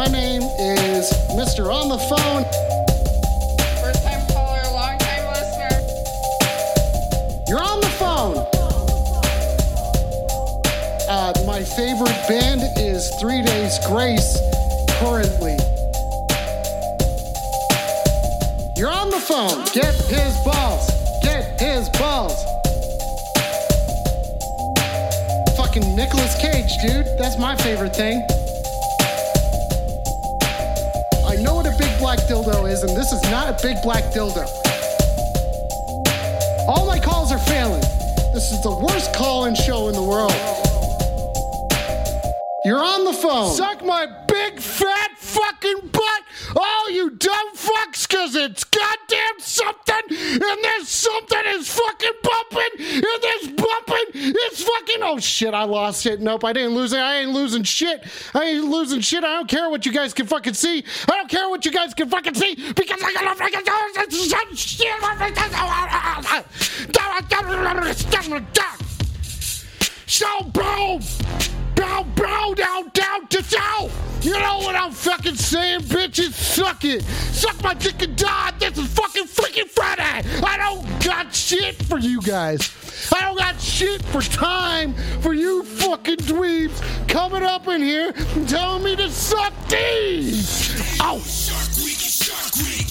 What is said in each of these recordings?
My name is Mr. On the Phone. First time caller, long time listener. You're on the phone. Uh, my favorite band is Three Days Grace currently. You're on the phone. Get his balls. Get his balls. Fucking Nicolas Cage, dude. That's my favorite thing. Black dildo is, and this is not a big black dildo. All my calls are failing. This is the worst call in show in the world. You're on the phone. Suck shit, I lost it. Nope, I didn't lose it. I ain't losing shit. I ain't losing shit. I don't care what you guys can fucking see. I don't care what you guys can fucking see, because I gotta fucking So boom! Bow, bow, down, down to down! You know what I'm fucking saying, bitches? Suck it! Suck my dick and die! This is fucking freaking Friday! I don't got shit for you guys! I don't got shit for time for you fucking dweebs coming up in here and telling me to suck these! Oh! Shark Week Shark Week.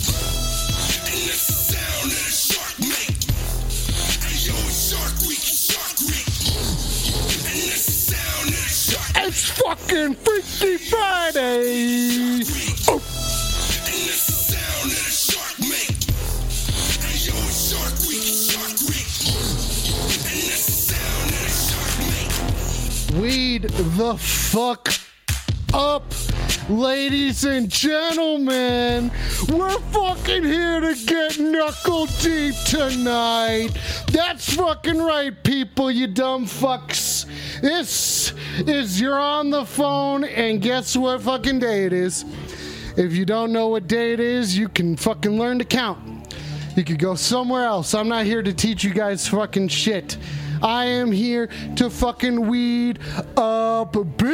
Sound that a shark make. Weed the fuck up, ladies and gentlemen. We're fucking here to get knuckle deep tonight. That's fucking right, people, you dumb fucks. This is You're on the phone, and guess what fucking day it is? If you don't know what day it is, you can fucking learn to count. You could go somewhere else. I'm not here to teach you guys fucking shit. I am here to fucking weed up a bitch.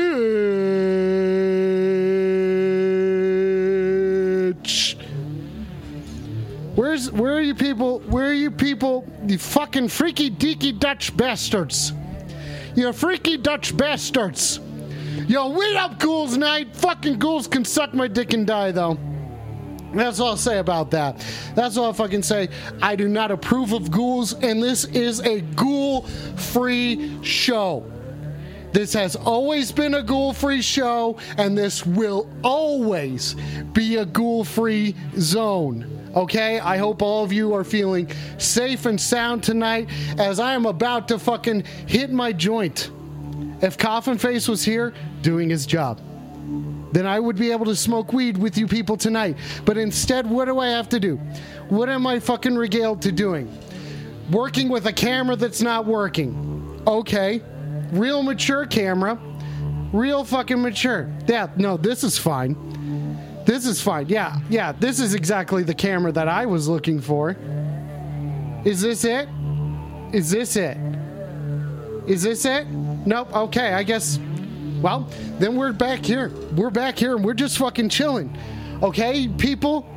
Where's where are you people? Where are you people? You fucking freaky deaky Dutch bastards. You freaky Dutch bastards. Yo, weed up ghouls night. Fucking ghouls can suck my dick and die though. That's all I'll say about that. That's all I fucking say. I do not approve of ghouls, and this is a ghoul free show. This has always been a ghoul free show, and this will always be a ghoul free zone. Okay? I hope all of you are feeling safe and sound tonight as I am about to fucking hit my joint. If Coffin Face was here doing his job then I would be able to smoke weed with you people tonight. But instead, what do I have to do? What am I fucking regaled to doing? Working with a camera that's not working. Okay. Real mature camera. Real fucking mature. Yeah, no, this is fine. This is fine. Yeah, yeah, this is exactly the camera that I was looking for. Is this it? Is this it? Is this it? Nope. Okay, I guess well, then we're back here. We're back here and we're just fucking chilling. Okay, people?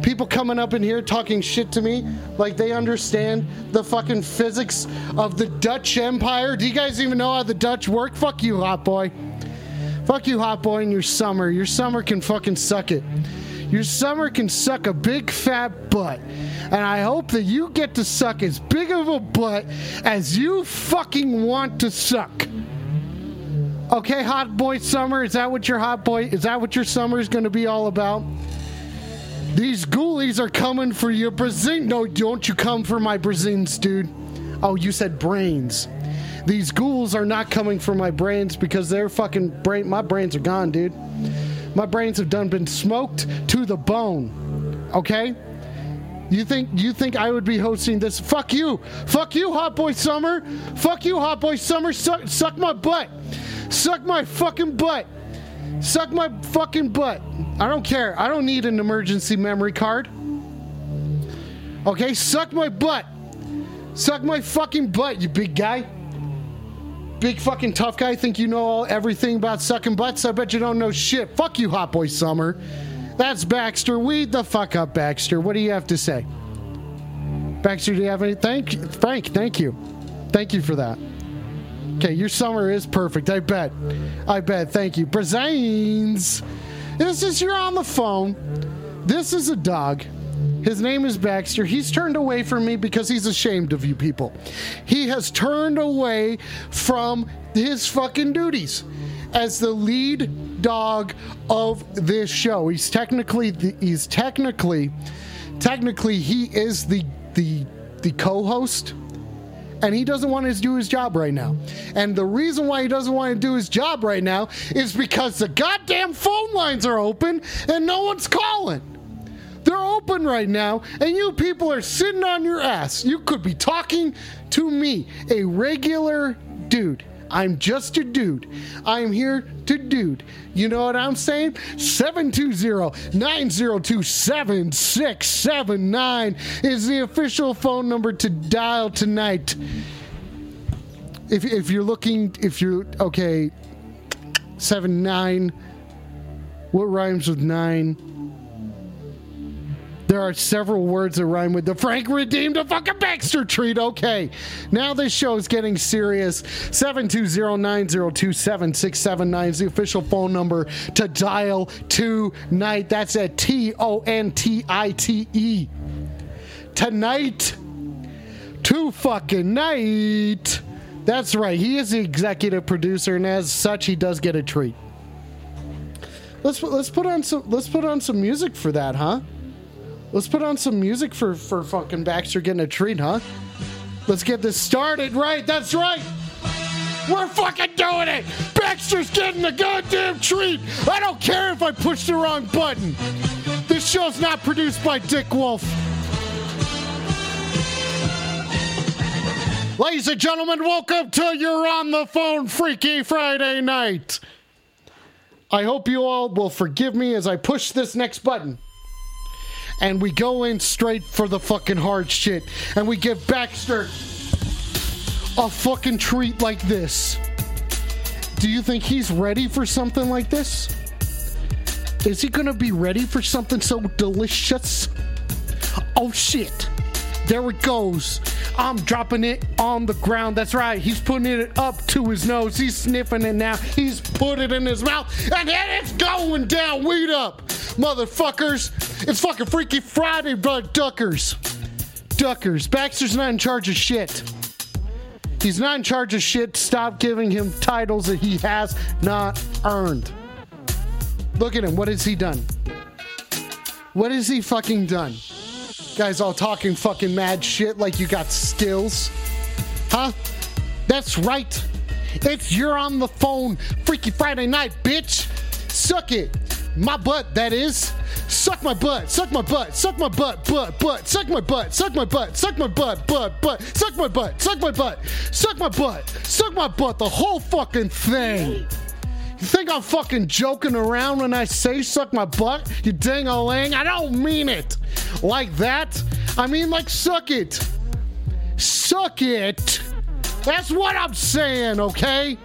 People coming up in here talking shit to me like they understand the fucking physics of the Dutch Empire. Do you guys even know how the Dutch work? Fuck you, hot boy. Fuck you, hot boy, and your summer. Your summer can fucking suck it. Your summer can suck a big fat butt. And I hope that you get to suck as big of a butt as you fucking want to suck. Okay, hot boy summer, is that what your hot boy is that what your summer is gonna be all about? These ghoulies are coming for your Brazil. No, don't you come for my Brazils, dude. Oh, you said brains. These ghouls are not coming for my brains because they're fucking brain my brains are gone, dude. My brains have done been smoked to the bone. Okay? You think you think I would be hosting this? Fuck you. Fuck you, Hot Boy Summer. Fuck you, Hot Boy Summer. Suck, suck my butt. Suck my fucking butt. Suck my fucking butt. I don't care. I don't need an emergency memory card. Okay, suck my butt. Suck my fucking butt, you big guy. big fucking tough guy think you know all, everything about sucking butts? I bet you don't know shit. Fuck you, Hot Boy Summer. That's Baxter. Weed the fuck up, Baxter. What do you have to say? Baxter, do you have any? Thank Frank, thank you. Thank you for that. Okay, your summer is perfect. I bet. I bet. Thank you. Brazanes. This is you're on the phone. This is a dog. His name is Baxter. He's turned away from me because he's ashamed of you people. He has turned away from his fucking duties as the lead dog of this show. He's technically the, he's technically technically he is the the the co-host and he doesn't want to do his job right now. And the reason why he doesn't want to do his job right now is because the goddamn phone lines are open and no one's calling. They're open right now, and you people are sitting on your ass. You could be talking to me, a regular dude. I'm just a dude. I'm here to dude. You know what I'm saying? 720-902-7679 is the official phone number to dial tonight. If, if you're looking, if you're, okay, 7-9, what rhymes with 9? There are several words that rhyme with the Frank redeemed a fucking Baxter treat. Okay. Now this show is getting serious. 720-902-7679 is the official phone number to dial tonight. That's at T-O-N-T-I-T-E. Tonight. To fucking night. That's right. He is the executive producer, and as such, he does get a treat. Let's let's put on some let's put on some music for that, huh? Let's put on some music for for fucking Baxter getting a treat, huh? Let's get this started. Right, that's right. We're fucking doing it. Baxter's getting a goddamn treat. I don't care if I push the wrong button. This show's not produced by Dick Wolf. Ladies and gentlemen, welcome to You're on the Phone Freaky Friday night. I hope you all will forgive me as I push this next button and we go in straight for the fucking hard shit and we give Baxter a fucking treat like this. Do you think he's ready for something like this? Is he gonna be ready for something so delicious? Oh shit. There it goes. I'm dropping it on the ground. That's right. He's putting it up to his nose. He's sniffing it now. He's put it in his mouth. And then it's going down. Weed up. Motherfuckers. It's fucking Freaky Friday, bud. Duckers. Duckers. Baxter's not in charge of shit. He's not in charge of shit. Stop giving him titles that he has not earned. Look at him. What has he done? What has he fucking done? Guys all talking fucking mad shit like you got skills. Huh? That's right. It's you're on the phone Freaky Friday night, bitch. Suck it. My butt, that is. Suck my butt, suck my butt, suck my butt, butt, butt, suck my butt, suck my butt, suck my butt, butt, butt, suck my butt, suck my butt, suck my butt, suck my butt, the whole fucking thing. You think I'm fucking joking around when I say suck my butt? You ding a ling? I don't mean it like that. I mean like suck it. Suck it. That's what I'm saying, okay?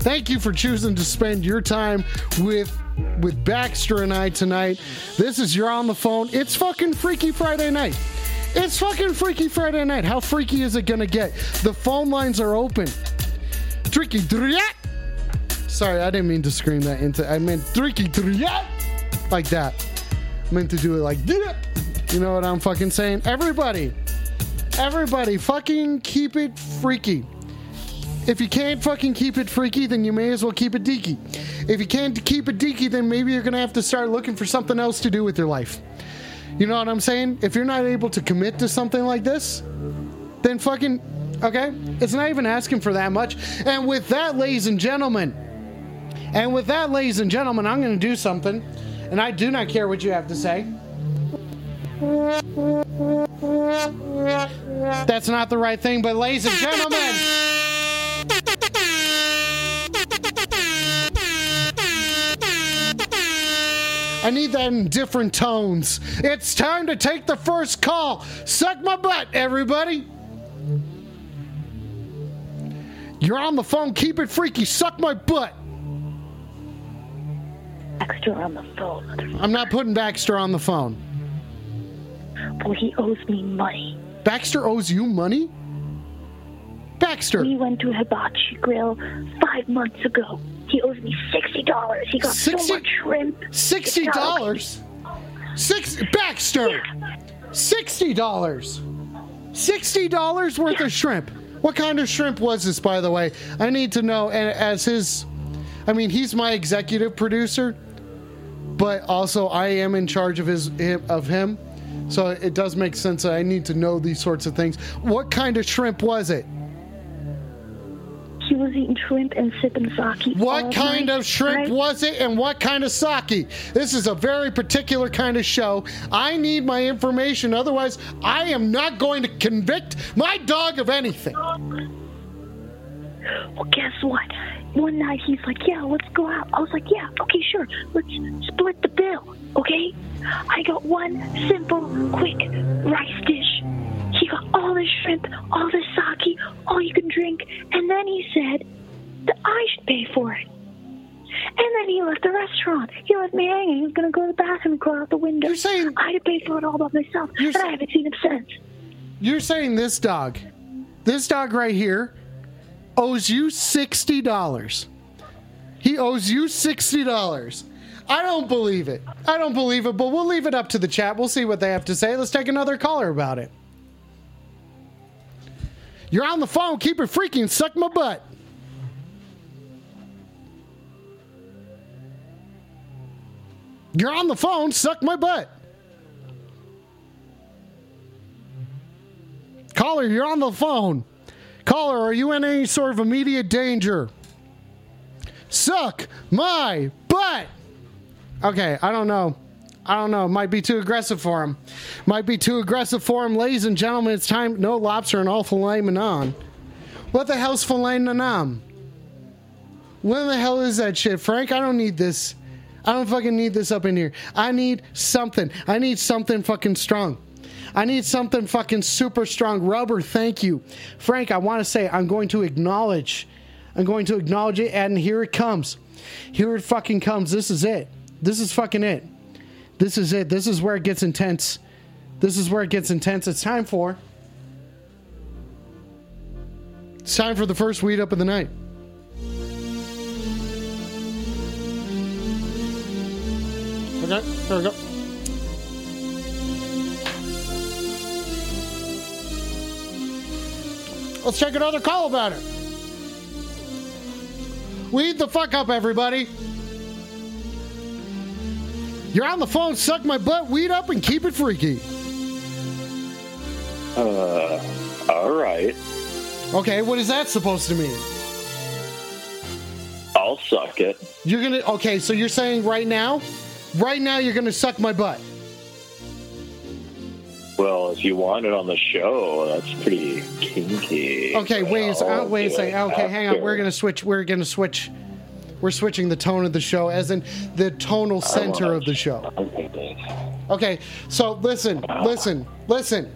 Thank you for choosing to spend your time with with Baxter and I tonight. This is You're on the Phone. It's fucking Freaky Friday night. It's fucking Freaky Friday night. How freaky is it gonna get? The phone lines are open. Tricky Driat. Sorry, I didn't mean to scream that into. I meant Tricky Driat. Like that. I meant to do it like that. You know what I'm fucking saying? Everybody, everybody, fucking keep it freaky. If you can't fucking keep it freaky, then you may as well keep it deaky. If you can't keep it deaky, then maybe you're gonna have to start looking for something else to do with your life. You know what I'm saying? If you're not able to commit to something like this, then fucking, okay? It's not even asking for that much. And with that, ladies and gentlemen, and with that, ladies and gentlemen, I'm gonna do something, and I do not care what you have to say. That's not the right thing, but ladies and gentlemen. I need that in different tones. It's time to take the first call. Suck my butt, everybody. You're on the phone. Keep it freaky. Suck my butt. Baxter on the phone. I'm not putting Baxter on the phone. Well, he owes me money. Baxter owes you money? Baxter. We went to Hibachi Grill five months ago. He owes me sixty dollars. He got 60 so much shrimp. Sixty dollars. Six Baxter. Sixty dollars. Sixty dollars worth of shrimp. What kind of shrimp was this, by the way? I need to know. And as his, I mean, he's my executive producer, but also I am in charge of his of him. So it does make sense that I need to know these sorts of things. What kind of shrimp was it? He was eating shrimp and sipping sake. What kind night, of shrimp right? was it and what kind of sake? This is a very particular kind of show. I need my information, otherwise, I am not going to convict my dog of anything. Well, guess what? One night he's like, "Yeah, let's go out." I was like, "Yeah, okay, sure. Let's split the bill, okay?" I got one simple, quick rice dish. He got all the shrimp, all the sake, all you can drink, and then he said that I should pay for it. And then he left the restaurant. He left me hanging. He was gonna go to the bathroom and go out the window. You're saying- I had to pay for it all by myself, You're and s- I haven't seen him since. You're saying this dog, this dog right here, owes you $60. He owes you $60. I don't believe it. I don't believe it, but we'll leave it up to the chat. We'll see what they have to say. Let's take another caller about it. You're on the phone. Keep it freaking. suck my butt. You're on the phone. Suck my butt. Caller, you're on the phone. Caller, are you in any sort of immediate danger? Suck my butt. Okay, I don't know. I don't know. Might be too aggressive for him. Might be too aggressive for him. Ladies and gentlemen, it's time. No lobster and all filet mignon. What the hell's filet mignon? What the hell is that shit, Frank? I don't need this. I don't fucking need this up in here. I need something. I need something fucking strong. I need something fucking super strong. Rubber, thank you. Frank, I want to say I'm going to acknowledge. I'm going to acknowledge it, and here it comes. Here it fucking comes. This is it. This is fucking it. This is it. This is where it gets intense. This is where it gets intense. It's time for. It's time for the first weed up of the night. Okay, there we go. Let's take another call about it. Weed the fuck up, everybody. You're on the phone, suck my butt, weed up, and keep it freaky. Uh, all right. Okay, what is that supposed to mean? I'll suck it. You're gonna, okay, so you're saying right now, right now you're gonna suck my butt. Well, if you want it on the show, that's pretty kinky. Okay, wait, a wait a second. Okay, hang on. We're gonna switch. We're gonna switch. We're switching the tone of the show, as in the tonal center of the show. Okay, so listen, listen, listen.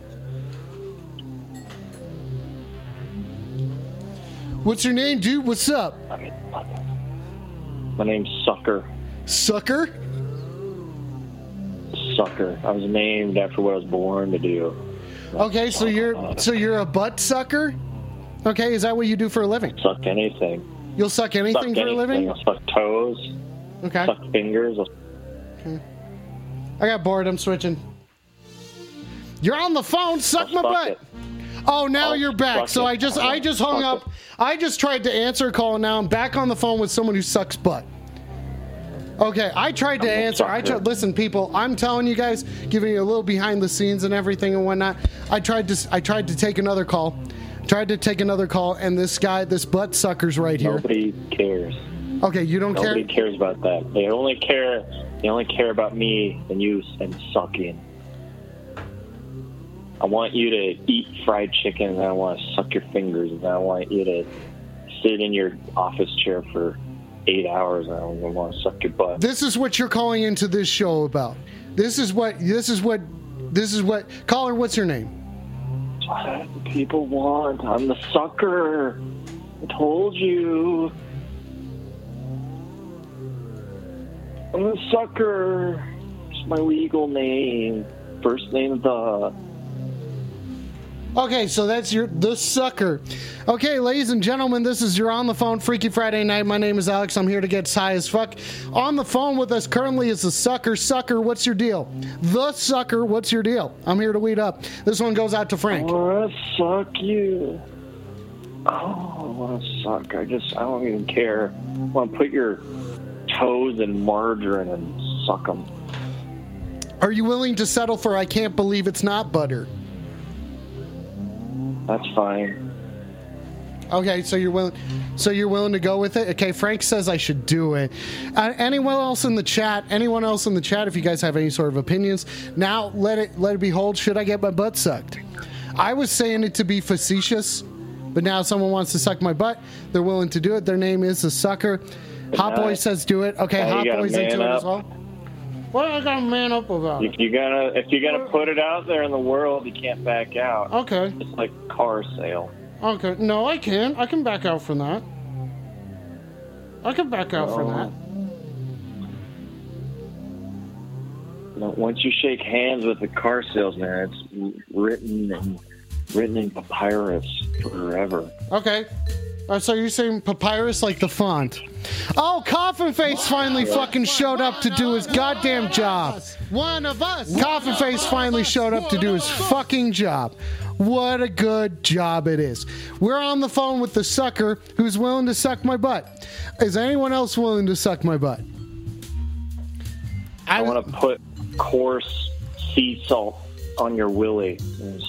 What's your name, dude? What's up, My name's Sucker. sucker? Sucker. I was named after what I was born to do. Okay, so you're so you're a butt sucker. Okay, is that what you do for a living? Suck anything. You'll suck anything suck for anything. a living. I'll suck toes. Okay, Suck fingers. I'll I got bored. I'm switching. You're on the phone. Suck I'll my suck butt. it. Oh, now I'll you're back. So it. I just I just hung up. I just tried to answer a call and now I'm back on the phone with someone who sucks butt. Okay, I tried to answer. I tried. Listen, people, I'm telling you guys, giving you a little behind the scenes and everything and whatnot. I tried to. I tried to take another call. Tried to take another call, and this guy, this butt sucker's right here. Nobody cares. Okay, you don't Nobody care. Nobody cares about that. They only care. They only care about me and you and sucking. I want you to eat fried chicken, and I want to suck your fingers, and I want you to sit in your office chair for eight hours, and I want to suck your butt. This is what you're calling into this show about. This is what. This is what. This is what. Caller, what's your name? What people want. I'm the sucker. I told you. I'm the sucker. It's my legal name. First name the. Okay, so that's your the sucker. Okay, ladies and gentlemen, this is your on the phone Freaky Friday night. My name is Alex. I'm here to get high as fuck. On the phone with us currently is the sucker. Sucker, what's your deal? The sucker, what's your deal? I'm here to weed up. This one goes out to I Frank. wanna suck you. Oh, I wanna suck. I just, I don't even care. I wanna put your toes in margarine and suck them. Are you willing to settle for I can't believe it's not butter? That's fine. Okay, so you're willing. So you're willing to go with it. Okay, Frank says I should do it. Uh, anyone else in the chat? Anyone else in the chat? If you guys have any sort of opinions, now let it let it behold. Should I get my butt sucked? I was saying it to be facetious, but now someone wants to suck my butt. They're willing to do it. Their name is the sucker. Hot Boy says do it. Okay, now Hot Boy's into man it as well. What I got to man up about? If you're gonna, if you're gonna put it out there in the world, you can't back out. Okay, It's like car sale. okay. No, I can. I can back out from that. I can back out from that. You once you shake hands with the car salesman, it's written and written in papyrus forever. Okay. Uh, so you're saying papyrus like the font? Oh, Coffin Face finally fucking showed up to do his goddamn job. One of us. Coffin Face finally showed up to do his fucking job. What a good job it is. We're on the phone with the sucker who's willing to suck my butt. Is anyone else willing to suck my butt? I want to put coarse sea salt on your willy and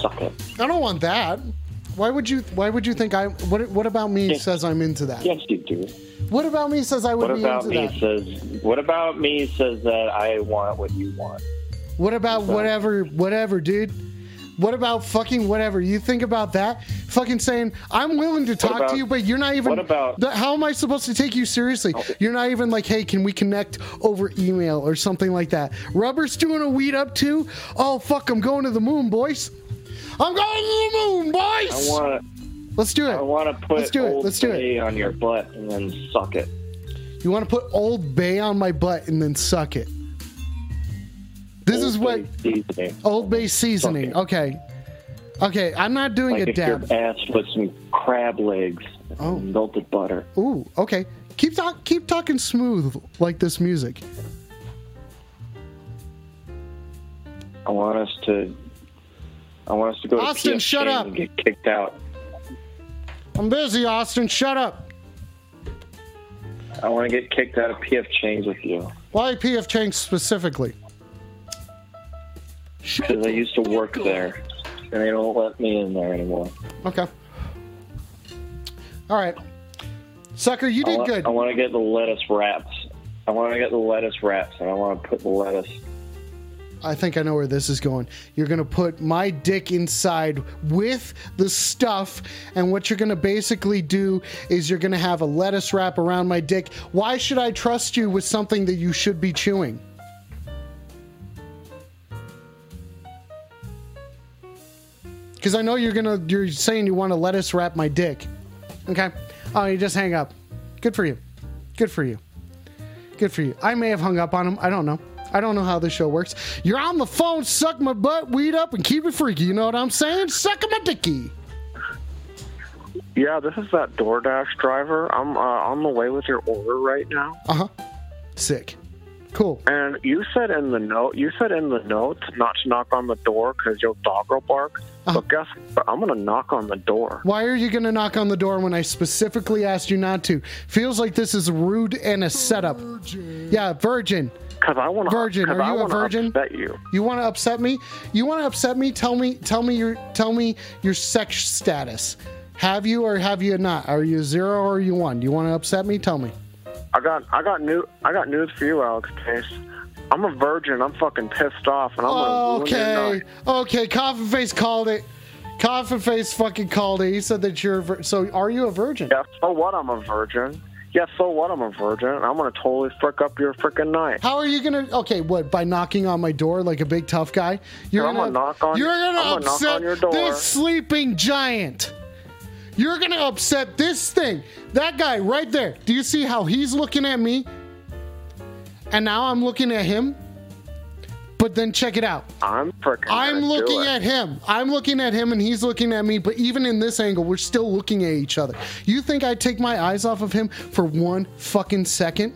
suck it. I don't want that. Why would you? Why would you think I? What? What about me Yes. says I'm into that? Yes, you do. What about me says I would What be about me says? What about me says that I want what you want? What about whatever, whatever, dude? What about fucking whatever? You think about that? Fucking saying, I'm willing to talk about- to you, but you're not even. what about- the- how am I supposed to take you seriously? You're not even like, hey, can we connect over email or something like that? Rubber's doing a weed up too? Oh, fuck, I'm going to the moon, boys. I'm going to the moon, I boys! want Let's do to. I it. want to put Let's do it. Old Let's do it. Bay on your butt and then suck it. You want to put Old Bay on my butt and then suck it. This is what Bay seasoning. Old Bay seasoning. Okay. Okay, I'm not doing Like a if dab. your ass put some crab legs, Oh. and melted butter. Ooh, okay. Keep talk, keep talking smooth like this music. I want us to. I want us to go to Austin, PF shut up. and get kicked out. I'm busy, Austin. Shut up. I want to get kicked out of PF Chang's with you Why PF Chang's specifically? because I used to work there, and they don't let me in there anymore. Okay. All right. Sucker, you I did good. I want to get the lettuce wraps. I want to get the lettuce wraps, and I want to put the lettuce. I think I know where this is going. You're going to put my dick inside with the stuff, and what you're going to basically do is you're going to have a lettuce wrap around my dick. Why should I trust you with something that you should be chewing? Because I know you're gonna. You're saying you want to lettuce wrap my dick. Okay. Oh, you just hang up. Good for you. Good for you. Good for you. I may have hung up on him. I don't know. I don't know how this show works. You're on the phone, suck my butt, weed up, and keep it freaky. You know what I'm saying? Suck my dicky. Yeah, this is that DoorDash driver. I'm uh, on the way with your order right now. Uh huh. Sick. Cool. And you said in the note, you said in the notes not to knock on the door because your dog will bark. Uh-huh. But guess what? I'm gonna knock on the door. Why are you going to knock on the door when I specifically asked you not to? Feels like this is rude and a setup. Yeah, virgin. Cause I want to. Virgin, are I you a virgin? Upset you. You want to upset me? You want to upset me? Tell me. Tell me your. Tell me your sex status. Have you or have you not? Are you zero or are you one? Do you want to upset me? Tell me. I got, I got new, I got news for you, Alex Case. I'm a virgin. I'm fucking pissed off, and I'm gonna Okay. Okay. Coffin face called it. Coffin face fucking called it. He said that you're. A vir- so are you a virgin? Yeah, so what? I'm a virgin. Yeah, so what? I'm a virgin. I'm gonna totally frick up your freaking night. How are you gonna? Okay, what? By knocking on my door like a big tough guy? You're I'm gonna knock on- You're gonna I'm gonna knock upset on your door. this sleeping giant. You're gonna upset this thing. That guy right there. Do you see how he's looking at me? And now I'm looking at him. But then check it out. I'm freaking. I'm looking at him. I'm looking at him and he's looking at me, but even in this angle, we're still looking at each other. You think I take my eyes off of him for one fucking second?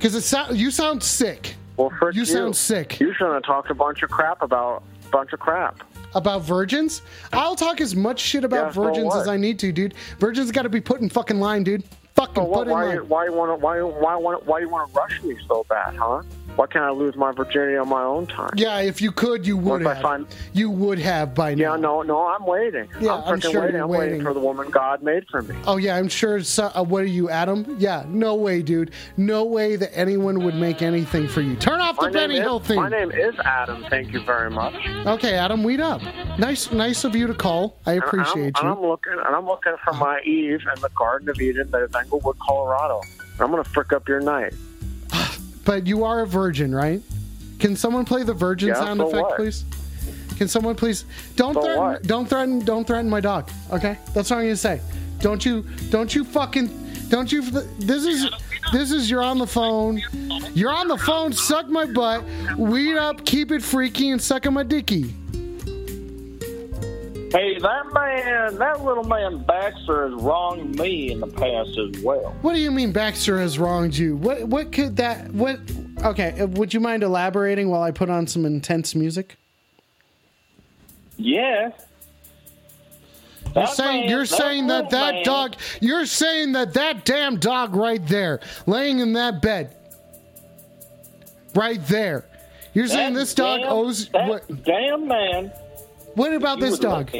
Cuz it sound you sound sick Well, frick You you, sound sick. You shouldn't have talked a bunch of crap about a bunch of crap. about virgins. I'll talk as much shit about Yeah, virgins what? as I need to, dude. Virgins got to be put in fucking line, dude. Fucking So what, put in why, line. why you want to why why want why you want to rush me so bad, huh? Why can't I lose my virginity on my own time? Yeah, if you could, you would have. find- You would have by now. Yeah, no, no, I'm waiting. Yeah, I'm I'm sure waiting. you're I'm waiting. for the woman God made for me. Oh yeah, I'm sure. So, uh, what are you, Adam? Yeah, no way, dude. No way that anyone would make anything for you. Turn off the My name, Benny Hill thing. my name is Adam. Thank you very much. Okay, Adam, weed up. Nice, nice of you to call. I And appreciate I'm, you. And I'm looking, and I'm looking for my Eve and the Garden of Eden that is Englewood, Colorado. I'm gonna frick up your night. But you are a virgin, right? Can someone play the virgin Yeah, sound so effect, what? please? Can someone please don't So threaten what? don't threaten don't threaten my dog. Okay? That's what I'm gonna say. Don't you don't you fucking don't you this is this is you're on the phone. You're on the phone, suck my butt, weed up, keep it freaky, and suck on my dicky. Hey, that man, that little man Baxter has wronged me in the past as well. What do you mean Baxter has wronged you? What what could that what okay, uh, would you mind elaborating while I put on some intense music? Yeah. You're That saying man- you're saying that that man- dog you're saying that that damn dog right there laying in that bed right there. You're saying this dog damn- owes that what damn man. What about this dog?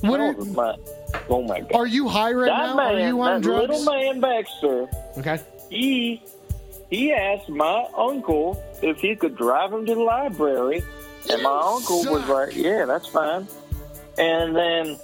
What are- Oh, my, oh my god. Are you high right that now? man, Are you on that drugs? little man Baxter, Okay. he he asked my uncle if he could drive him to the library, and my uncle was like, "Yeah, that's fine." And then,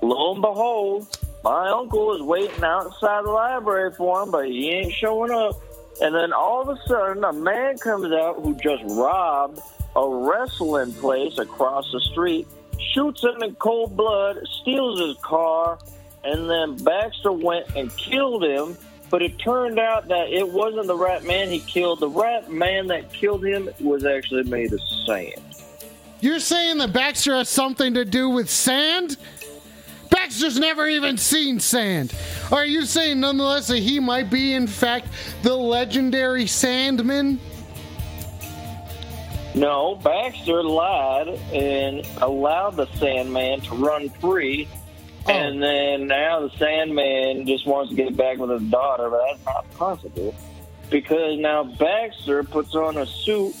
lo and behold, my uncle is waiting outside the library for him, but he ain't showing up. And then all of a sudden, a man comes out who just robbed a wrestling place across the street, shoots him in cold blood, steals his car, and then Baxter went and killed him. But it turned out that it wasn't the rat man he killed. The rat man that killed him was actually made of sand. You're saying that Baxter has something to do with sand? Baxter's never even seen sand. Are you saying nonetheless that he might be in fact the legendary Sandman? No, Baxter lied and allowed the Sandman to run free. Oh. And then now the Sandman just wants to get back with his daughter, but that's not possible. Because now Baxter puts on a suit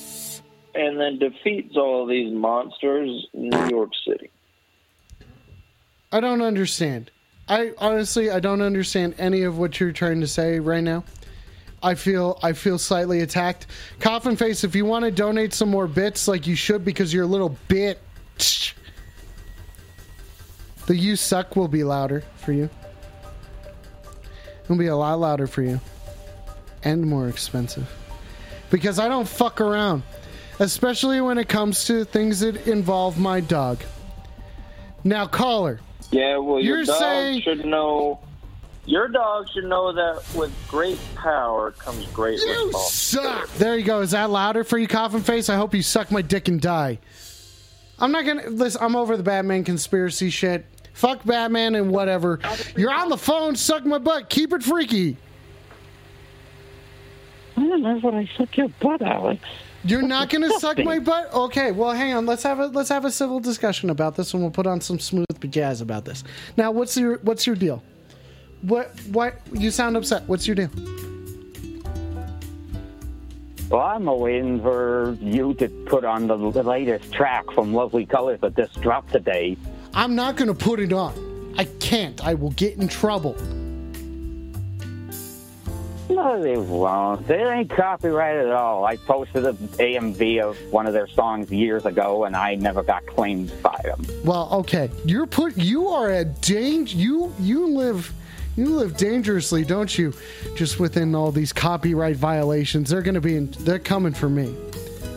and then defeats all these monsters in New York City. I don't understand. I honestly I don't understand any of what you're trying to say right now. I feel I feel slightly attacked. Coffin face, if you want to donate some more bits, like you should, because you're a little bit. The "you suck" will be louder for you. It'll be a lot louder for you, and more expensive, because I don't fuck around, especially when it comes to things that involve my dog. Now, caller. Yeah, well, your You're dog saying- should know. Your dog should know that with great power comes great You responsibility. suck. There you go. Is that louder for you, coffin face? I hope you suck my dick and die. I'm not gonna listen. I'm over the Batman conspiracy shit. Fuck Batman and whatever. You're on the phone. Suck my butt. Keep it freaky. I don't know what I suck your butt, Alex. You're not gonna suck my butt. Okay. Well, hang on. Let's have a let's have a civil discussion about this, and we'll put on some smooth jazz about this. Now, what's your what's your deal? What what you sound upset? What's your deal? Well, I'm waiting for you to put on the latest track from Lovely Colors that just dropped today. I'm not gonna put it on. I can't. I will get in trouble. No, they won't. They ain't copyrighted at all. I posted an AMV of one of their songs years ago, and I never got claimed by them. Well, okay. You're put. You are a danger. You you live. You live dangerously, don't you? Just within all these copyright violations, they're going to be. In, they're coming for me.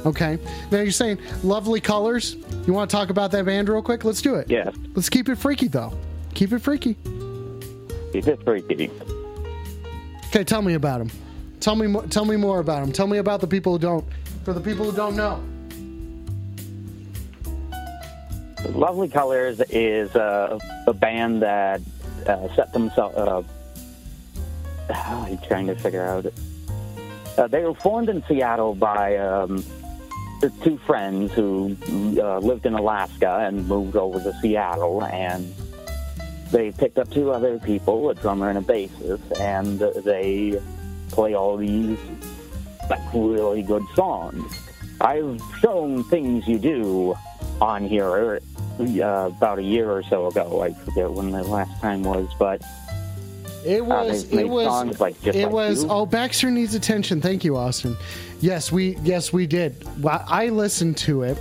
Okay. Now you're saying lovely colors. You want to talk about that band real quick? Let's do it. Yes. Let's keep it freaky though. Keep it freaky. Keep it freaky. Okay, tell me about him. Tell me, mo- tell me more about him. Tell me about the people who don't. For the people who don't know. Lovely Colors is uh, a band that uh, set themselves. Uh, I'm trying to figure out. Uh, they were formed in Seattle by um, two friends who uh, lived in Alaska and moved over to Seattle, and they picked up two other people, a drummer and a bassist, and they play all these like really good songs. I've shown things you do on here uh, about a year or so ago. I forget when the last time was, but It uh, was. they've it was. like just it like was. you. Oh, Baxter needs attention. Thank you, Austin. Yes, we. Yes, we did. Well, I listened to it,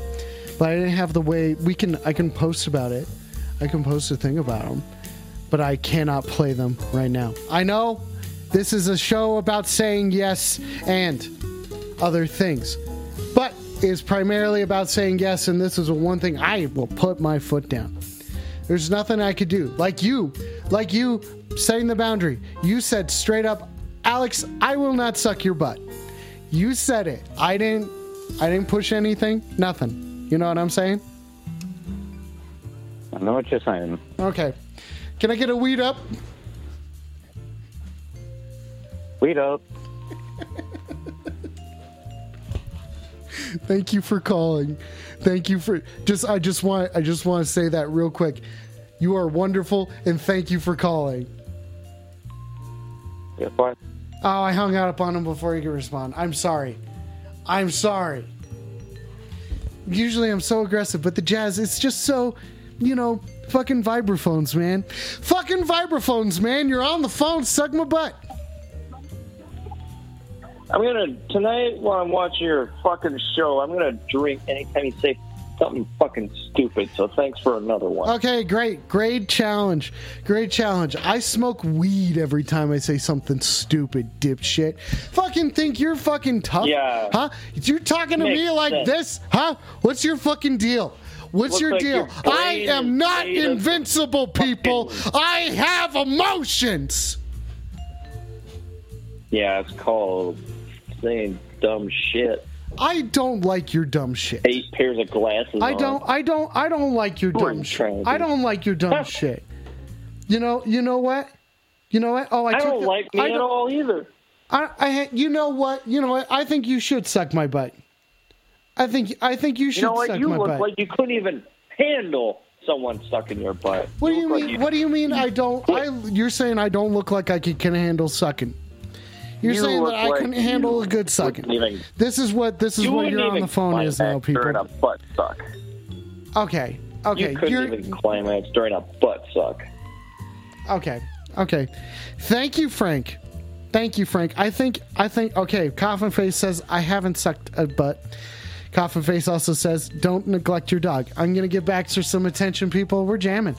but I didn't have the way. We can. I can post about it. I can post a thing about them, but I cannot play them right now. I know this is a show about saying yes and other things, but it's primarily about saying yes. And this is the one thing I will put my foot down. There's nothing I could do. Like you, like you setting the boundary. You said straight up, Alex, I will not suck your butt. You said it. I didn't I didn't push anything. Nothing. You know what I'm saying? I know what you're saying. Okay. Can I get a weed up? Weed up. Thank you for calling. Thank you for just I just want I just want to say that real quick. You are wonderful and thank you for calling. Guess what? Oh, I hung out upon him before he could respond. I'm sorry. I'm sorry. Usually I'm so aggressive, but the jazz, it's just so, you know, fucking vibraphones, man. Fucking vibraphones, man. You're on the phone, suck my butt. I'm gonna tonight while I'm watching your fucking show. I'm gonna drink anytime you say something fucking stupid. So thanks for another one. Okay, great. Great challenge. Great challenge. I smoke weed every time I say something stupid, dipshit. Fucking think you're fucking tough? Yeah. Huh? You're talking to Makes me like sense. this? Huh? What's your fucking deal? What's Looks your like deal? I am not invincible, people. I have emotions. Yeah, it's called saying dumb shit. I don't like your dumb shit. Eight pairs of glasses. I don't I don't I don't like your dumb shit. I don't like your dumb shit. You know, you know what? You know what? Oh, I, I don't the- like me I at don't- all either. I, I, you know what? You know what? I think you should suck my butt. I think, I think you should You know what? suck You my look butt. like you couldn't even handle someone sucking your butt. what do you look mean? like what do you mean? I don't. I. You're saying I don't look like I can, can handle sucking. You're You saying that I like couldn't handle a good sucking. even- This is what this is you what you're on the phone is now, climax during people. a butt suck. Okay. Okay. you couldn't You're even climax during a butt suck. okay. Okay. Thank you, Frank. Thank you, Frank. I think I think okay. Coffin Face says I haven't sucked a butt. Coffin Face also says don't neglect your dog. I'm gonna give Baxter some attention, people. We're jamming.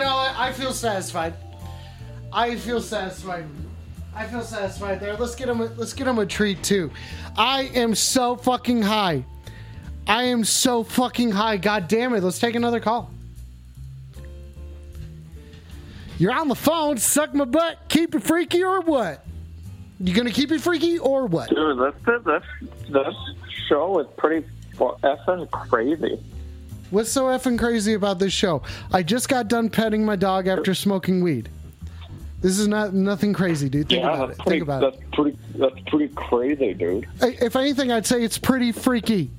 Know what? I feel satisfied. I feel satisfied. I feel satisfied there. Let's get him. A, let's get him a treat too. I am so fucking high. I am so fucking high. God damn it. Let's take another call. You're on the phone. Suck my butt. Keep it freaky or what? You gonna keep it freaky or what? Dude, that's this show is pretty effing crazy. What's so effing crazy about this show? I just got done petting my dog after smoking weed. This is not nothing crazy, dude. Think yeah, about it. pretty, Think about that's it. pretty that's pretty crazy, dude. If anything, I'd say it's pretty freaky.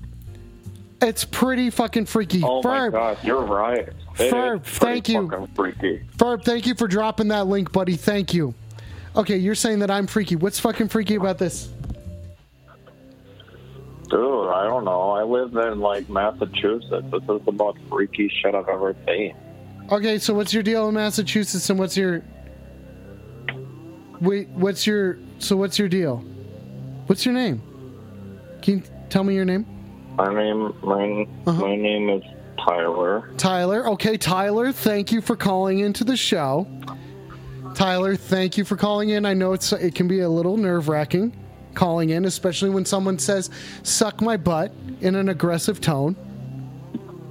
It's pretty fucking freaky. Oh my Ferb, god, you're right. It Ferb, thank you. Freaky. Ferb, thank you for dropping that link, buddy. Thank you. Okay, you're saying that I'm freaky. What's fucking freaky about this? Dude, I don't know. I live in like Massachusetts. This is the most freaky shit I've ever seen. Okay, so what's your deal in Massachusetts and what's your Wait, what's your so what's your deal? What's your name? Can you tell me your name? My name, my Uh-huh. my name is Tyler. Tyler. Okay, Tyler, thank you for calling into the show. Tyler, thank you for calling in. I know it's it can be a little nerve-wracking calling in, especially when someone says "suck my butt" in an aggressive tone.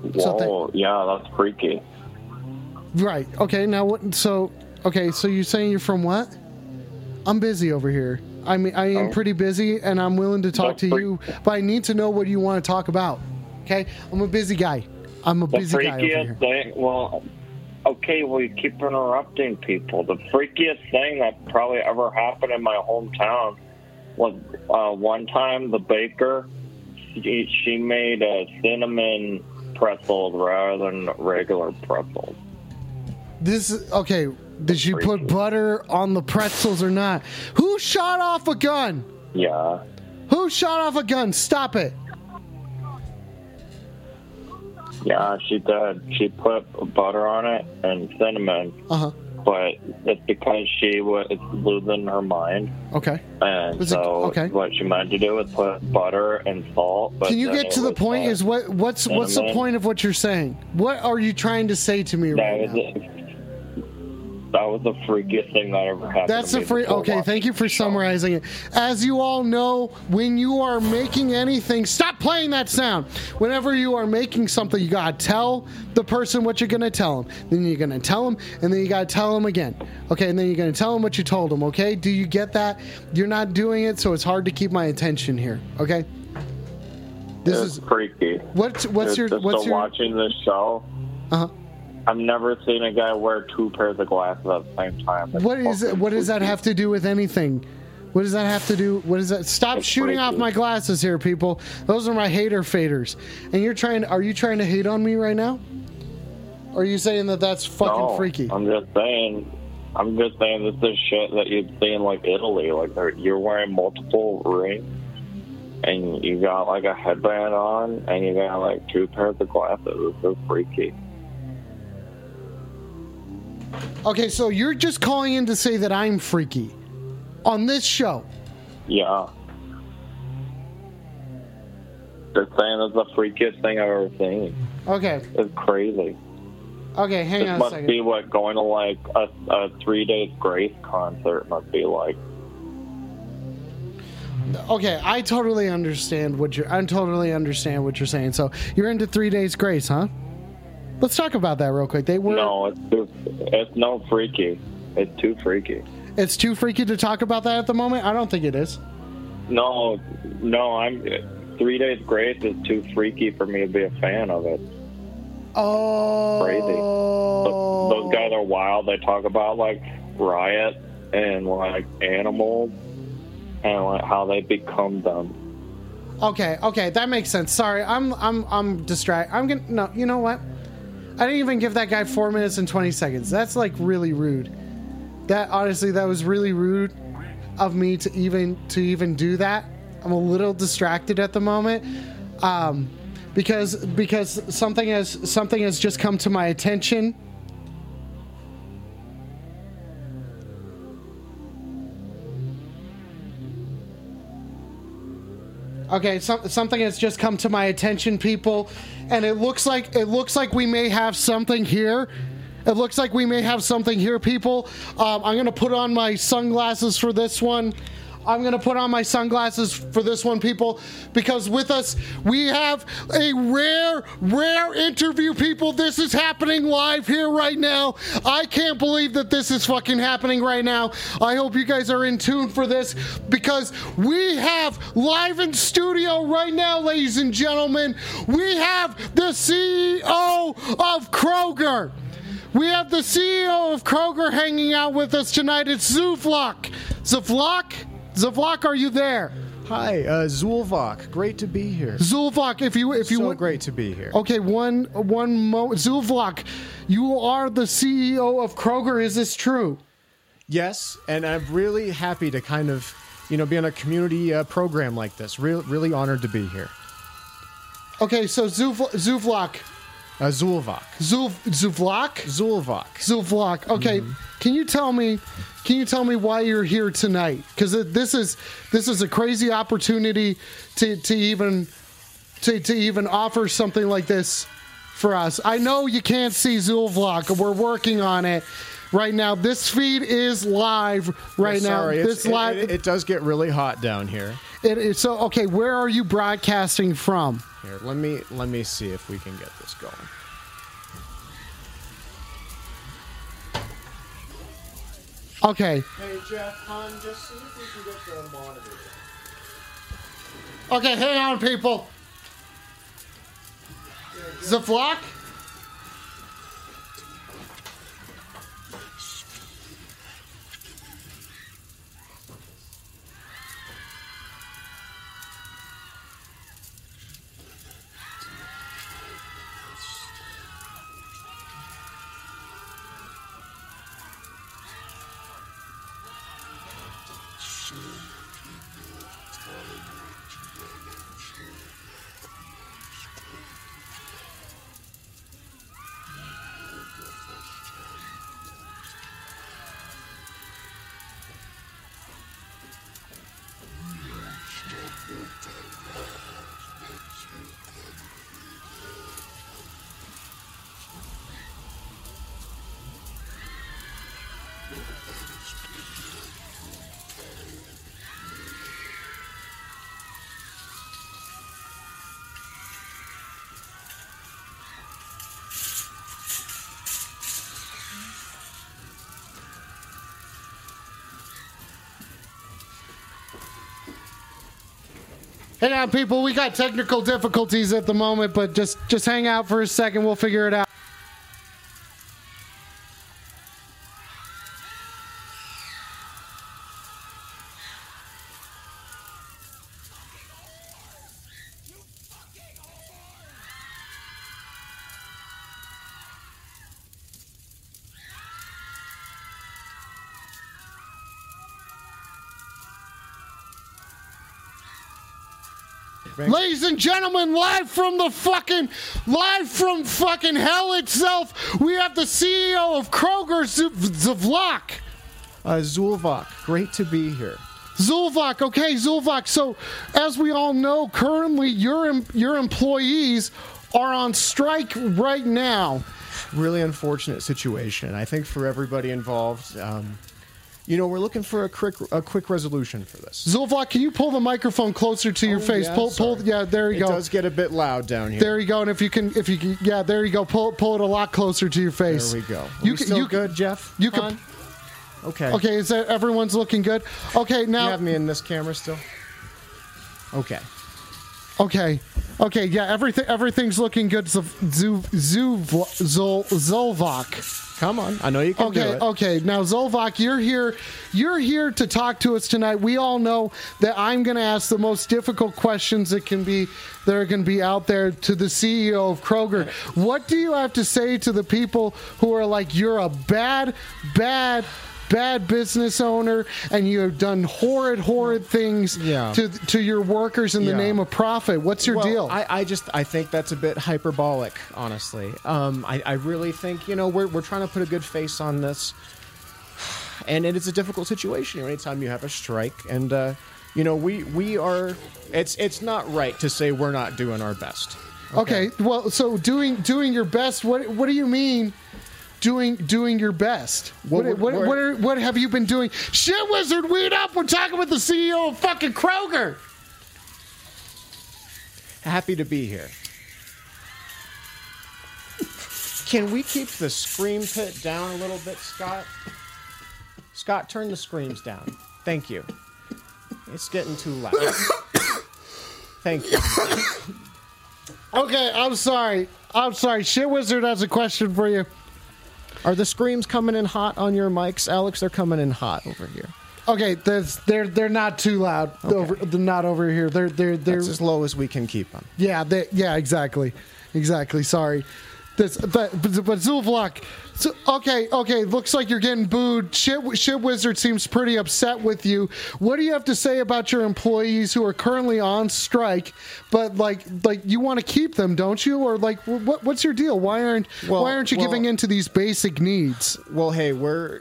Thank- yeah, that's freaky. Right. Okay. Now what? So okay. So you're saying you're from what? I'm busy over here. I mean, I am Oh. pretty busy, and I'm willing to talk to you, but I need to know what you want to talk about. Okay. I'm a busy guy. I'm a The busy guy over here. freakiest thing. Well, okay, well, you keep interrupting people. The freakiest thing that probably ever happened in my hometown uh, one time the baker she, she made a cinnamon pretzels rather than regular pretzels. This is okay. Did you put butter on the pretzels or not? Who shot off a gun? Yeah. Who shot off a gun? Stop it. Yeah, she did. She put butter on it and cinnamon, Uh huh. But it's because she was losing her mind. Okay. And Was it- so okay. what she meant to do was put butter and salt. But Can you get to the point? Is what what's what's the point of what you're saying? What are you trying to say to me That right now? That was the freakiest thing that ever happened. That's the free. Okay, thank you for summarizing it. As you all know, when you are making anything, stop playing that sound. Whenever you are making something, you gotta tell the person what you're gonna tell them. Then you're gonna tell them, and then you gotta tell them again. Okay, and then you're gonna tell them what you told them. Okay, do you get that? You're not doing it, so it's hard to keep my attention here. Okay. This it's is freaky. what's what's It's your what's your watching this show. uh huh. I've never seen a guy wear two pairs of glasses at the same time. What is it? What does that have to do with anything? What does that have to do? What is that? Stop It's shooting off my glasses here, people. Those are my hater faders. And you're trying. Are you trying to hate on me right now? Or are you saying that that's fucking no, freaky? I'm just saying. I'm just saying this is shit that you'd see in like Italy. Like you're wearing multiple rings, and you got like a headband on, and you got like two pairs of glasses. It's so freaky. Okay, so you're just calling in to say that I'm freaky on this show. Yeah. They're saying it's the freakiest thing I've ever seen. Okay. It's crazy. Okay, hang This on a must be what going to like a, a three days grace concert must be like. Okay, I totally understand what you're. I totally understand what you're saying. So you're into three days grace, huh? Let's talk about that real quick. They were. No, it's too, it's no freaky. It's too freaky. It's too freaky to talk about that at the moment. I don't think it is. No, no, I'm three days grace is too freaky for me to be a fan of it. Oh. Crazy. Those, those guys are wild. They talk about like riot and like animals and like how they become them. Okay, okay, that makes sense. Sorry, I'm I'm I'm distracted. I'm gonna no. You know what? I didn't even give that guy four minutes and twenty seconds. That's like really rude. That honestly, that was really rude of me to even to even do that. I'm a little distracted at the moment, um, because because something has something has just come to my attention. Okay, some, something has just come to my attention, people, and it looks like it looks like we may have something here. It looks like we may have something here, people. Um, I'm gonna put on my sunglasses for this one. I'm gonna put on my sunglasses for this one, people, because with us we have a rare, rare interview, people. This is happening live here right now. I can't believe that this is fucking happening right now. I hope you guys are in tune for this because we have live in studio right now, ladies and gentlemen. We have the CEO of Kroger. We have the CEO of Kroger hanging out with us tonight. It's Zuflock. Zuflock? Zuflock, are you there? Hi, uh, Zulvok. Great to be here. Zulvok, if you if you so would, great to be here. Okay, one one mo Zulvok, you are the CEO of Kroger. Is this true? Yes, and I'm really happy to kind of, you know, be on a community uh, program like this. Real, really honored to be here. Okay, so Zuvl- Zuvlok, Uh, Zulvok. Zuv Zuvlok, Zulvok. Zuvlok. Okay, Mm-hmm. can you tell me? Can you tell me why you're here tonight? Because this is this is a crazy opportunity to to even to to even offer something like this for us. I know you can't see Zulvlog. We're working on it right now. This feed is live right now. Sorry, this it's, it, live. it, it does get really hot down here. It is so okay. Where are you broadcasting from? Here, let me let me see if we can get this going. Okay. Hey Jeff, hon, just see if we can get the monitor. Okay, hang on, people. Flock? Hang on, people. We got technical difficulties at the moment, but just just hang out for a second. We'll figure it out. Ladies and gentlemen, live from the fucking, live from fucking hell itself, we have the CEO of Kroger, Z- Zavlak. Uh, Zulvok, great to be here. Zulvok, okay, Zulvok. So, as we all know, currently your your employees are on strike right now. Really unfortunate situation. I think for everybody involved. Um, you know, we're looking for a quick a quick resolution for this. Zulvok, can you pull the microphone closer to your Oh, face? yeah, pull, pull. Yeah, there you It go. It does get a bit loud down here. There you go. And if you can, if you can, yeah, there you go. Pull, pull it a lot closer to your face. There we go. You we can, still you good, Jeff? You can. Okay. Okay, is that everyone's looking good? Okay, now. You have me in this camera still? Okay. Okay. Okay, yeah, everything everything's looking good. Zu, Zu, Zu, Zol, Zolvok. Come on. I know you can okay, do it. Okay, Okay. now Zolvok, you're here. You're here to talk to us tonight. We all know that I'm going to ask the most difficult questions that can be that are going to be out there to the CEO of Kroger. What do you have to say to the people who are like, you're a bad, bad, bad business owner, and you have done horrid, horrid things Yeah. to to your workers in the name of profit? What's your Well, deal? I, I just I think that's a bit hyperbolic, honestly. Um, I, I really think you know we're we're trying to put a good face on this, and it is a difficult situation. Anytime you have a strike, and uh, you know we we are it's it's not right to say we're not doing our best. Okay. Well, so doing doing your best. What what do you mean? Doing doing your best. Well, what, what, what, are, what have you been doing? Shit, wizard, weed up. We're talking with the CEO of fucking Kroger. Happy to be here. Can we keep the scream pit down a little bit, Scott? Scott, turn the screams down. Thank you. It's getting too loud. Thank you. Okay, I'm sorry. I'm sorry. Shit, wizard has a question for you. Are the screams coming in hot on your mics, Alex? They're coming in hot over here. Okay, that's, they're they're not too loud. Over, they're not over here. They're they're they're That's as low as we can keep them. Yeah, they, yeah, exactly, exactly. Sorry, this, but but, So, okay, okay. Looks like you're getting booed. Shit, shit wizard seems pretty upset with you. What do you have to say about your employees who are currently on strike? But like, like you want to keep them, don't you? Or like, what, what's your deal? Why aren't Well- why aren't you well- giving in to these basic needs? Well, hey, we're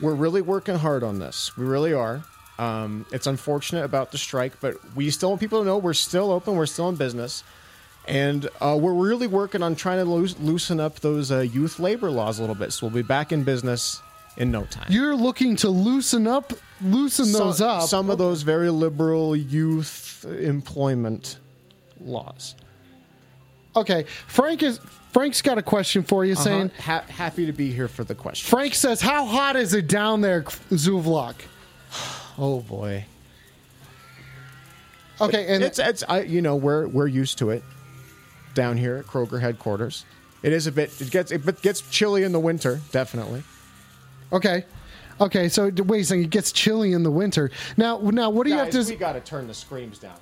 we're really working hard on this. We really are. Um, it's unfortunate about the strike, but we still want people to know we're still open. We're still in business, and uh, we're really working on trying to loos- loosen up those uh, youth labor laws a little bit. So we'll be back in business in no time. You're looking to loosen up, loosen those up. Some of those very liberal youth employment laws. Okay, Frank is Frank's got a question for you, saying. Uh-huh. Ha- happy to be here for the question. Frank says, "How hot is it down there, Zuvlok?" Oh boy. Okay, and it's it's I, you know we're we're used to it down here at Kroger headquarters. It is a bit it gets it gets chilly in the winter, definitely. Okay, okay. So wait a second. It gets chilly in the winter. Now, now, what do you have Guys, to? we got to turn the screams down.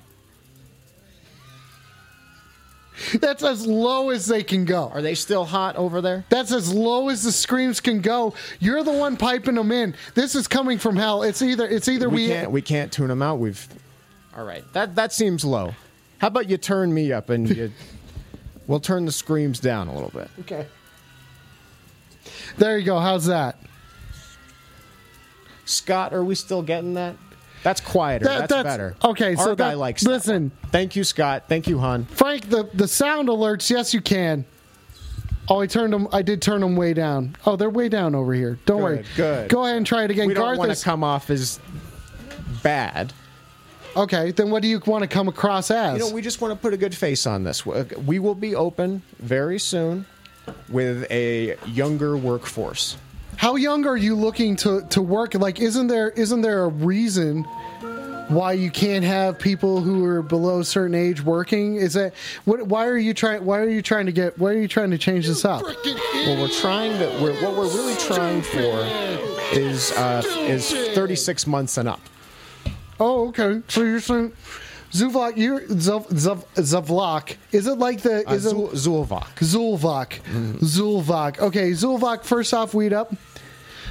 That's as low as they can go. Are they still hot over there? That's as low as the screams can go. You're the one piping them in. This is coming from hell. It's either it's either We we, can't we can't tune them out. We've all right. That that seems low. How about you turn me up and you, we'll turn the screams down a little bit. Okay. There you go. How's that? Scott, are we still getting that? That's quieter. That- that's, that's- better. okay, Our so guy that- likes. that listen. one. Thank you, Scott. Thank you, hon. Frank, the the sound alerts. Yes, you can. Oh, I turned them. I did turn them way down. Oh, they're way down over here. Don't worry. good. Go ahead and try it again. We don't Garth want is- to come off as bad. Okay, then what do you want to come across as? You know, we just want to put a good face on this. We will be open very soon with a younger workforce. How young are you looking to, to work? Like, isn't there isn't there a reason why you can't have people who are below a certain age working? Is that what? Why are you trying? Why are you trying to get? Why are you trying to change this up? Well, we're trying to. We're, what we're really trying for is uh, is 36 months and up. Oh, okay. So you're saying Zuvlok, you're Zuv, Zuv, Zavlok. Is it like the? Uh, Is it Zulvok. Zulvok? Mm-hmm. Zulvok. Okay, Zulvok. First off, weed up.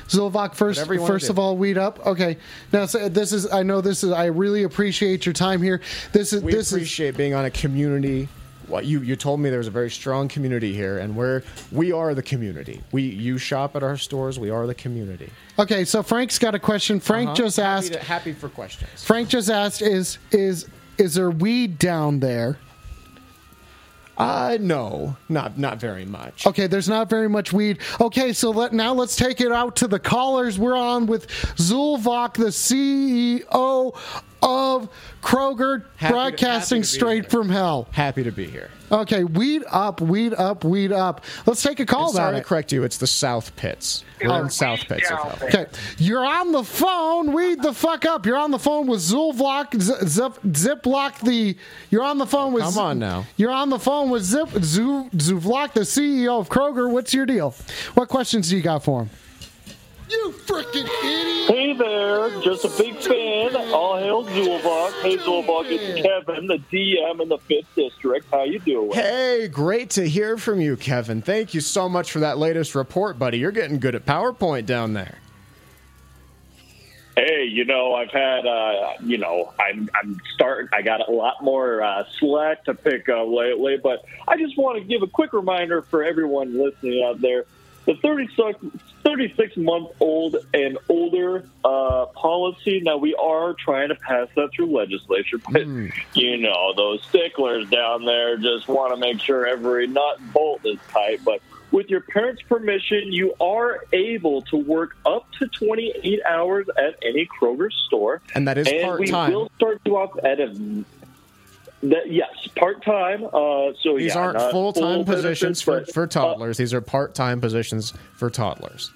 Zulvok, first, Whatever you wanna first of all, weed up. Okay. Now, so this is. I know this is. I really appreciate your time here. This is. We this is. appreciate being on a community. What you you told me there was a very strong community here, and we're we are the community. We you shop at our stores. We are the community. Okay, so Frank's got a question. Frank Uh-huh. just Happy asked. to- happy for questions. Frank just asked, "Is is is there weed down there?" Uh no, not not very much. Okay, there's not very much weed. Okay, so let now let's take it out to the callers. We're on with Zulvok, the CEO of Kroger, Happy broadcasting happy to straight here. from hell. Happy to be here. Okay, weed up, weed up, weed up. Let's take a call And sorry it. to correct you. It's the South Pits. We're in South Pits of hell. Okay, you're on the phone. Weed the fuck up. You're on the phone with Zulvlok, Z- Zip, Ziplock. The you're on the phone with. Come on now. You're on the phone with Zip Zu, Zuvlok, the CEO of Kroger. What's your deal? What questions do you got for him? You freaking idiot! Hey there, just a big fan. All hail Zulbach. Hey Zulbach, it's Kevin, the DM in the fifth district. How you doing? Hey, great to hear from you, Kevin. Thank you so much for that latest report, buddy. You're getting good at PowerPoint down there. Hey, you know, I've had, uh, you know, I'm, I'm starting, I got a lot more uh, slack to pick up lately, but I just want to give a quick reminder for everyone listening out there. The 36, 36 month old and older uh, policy, now we are trying to pass that through legislature, but, you know, those sticklers down there just want to make sure every nut and bolt is tight, but with your parents' permission, you are able to work up to 28 hours at any Kroger store. And that is and part-time. we will start you off at a. That, yes, part time. Uh, so These yeah, aren't full time positions for, for uh, toddlers. These are part time positions for toddlers.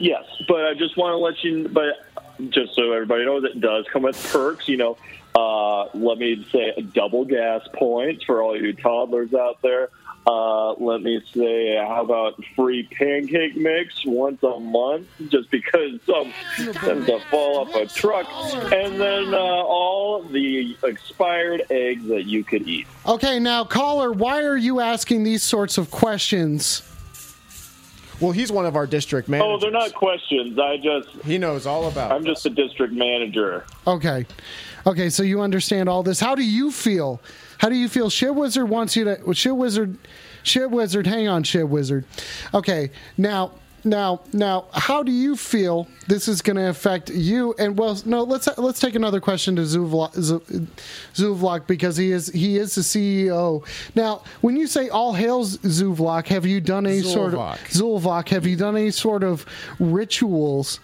Yes, but I just want to let you, but just so everybody knows, it does come with perks. You know, uh, let me say double gas points for all you toddlers out there. Uh, let me say, how about free pancake mix once a month, just because some tends to fall off a truck, and then uh, all the expired eggs that you could eat. Okay, now caller, why are you asking these sorts of questions? Well, he's one of our district managers. Oh, they're not questions. I just he knows all about. I'm just a district manager. Okay. Okay, so you understand all this. How do you feel? How do you feel? Shit Wizard wants you to Shit Wizard Shit Wizard, hang on, Shit Wizard. Okay, now now now how do you feel this is going to affect you and well no let's let's take another question to Zuvlok, Zu- because he is he is the CEO now when you say all hails Zuvlok have you done any sort of Zulvok. Zulvok have you done any sort of rituals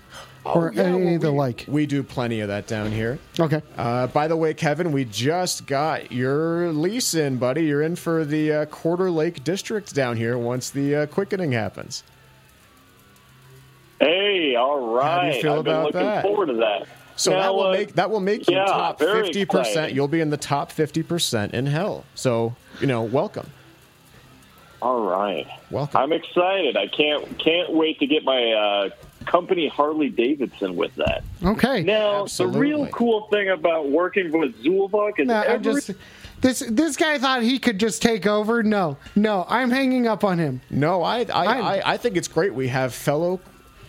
or Oh, yeah, any well, of the we- like We do plenty of that down here. Okay. Uh, by the way, Kevin, we just got your lease in, buddy. You're in for the uh, Quarter Lake District down here once the uh, quickening happens. Hey, all right. How do you feel I've been looking that? forward to that. So Now, that will uh, make that will make you yeah, top fifty percent. You'll be in the top fifty percent in hell. So you know, welcome. All right. Welcome. I'm excited. I can't can't wait to get my uh, company Harley Davidson with that. Okay. Now, the real cool thing about working with Zulvok is No, I every just this this guy thought he could just take over. No, no, I'm hanging up on him. No, I I, I, I think it's great. We have fellow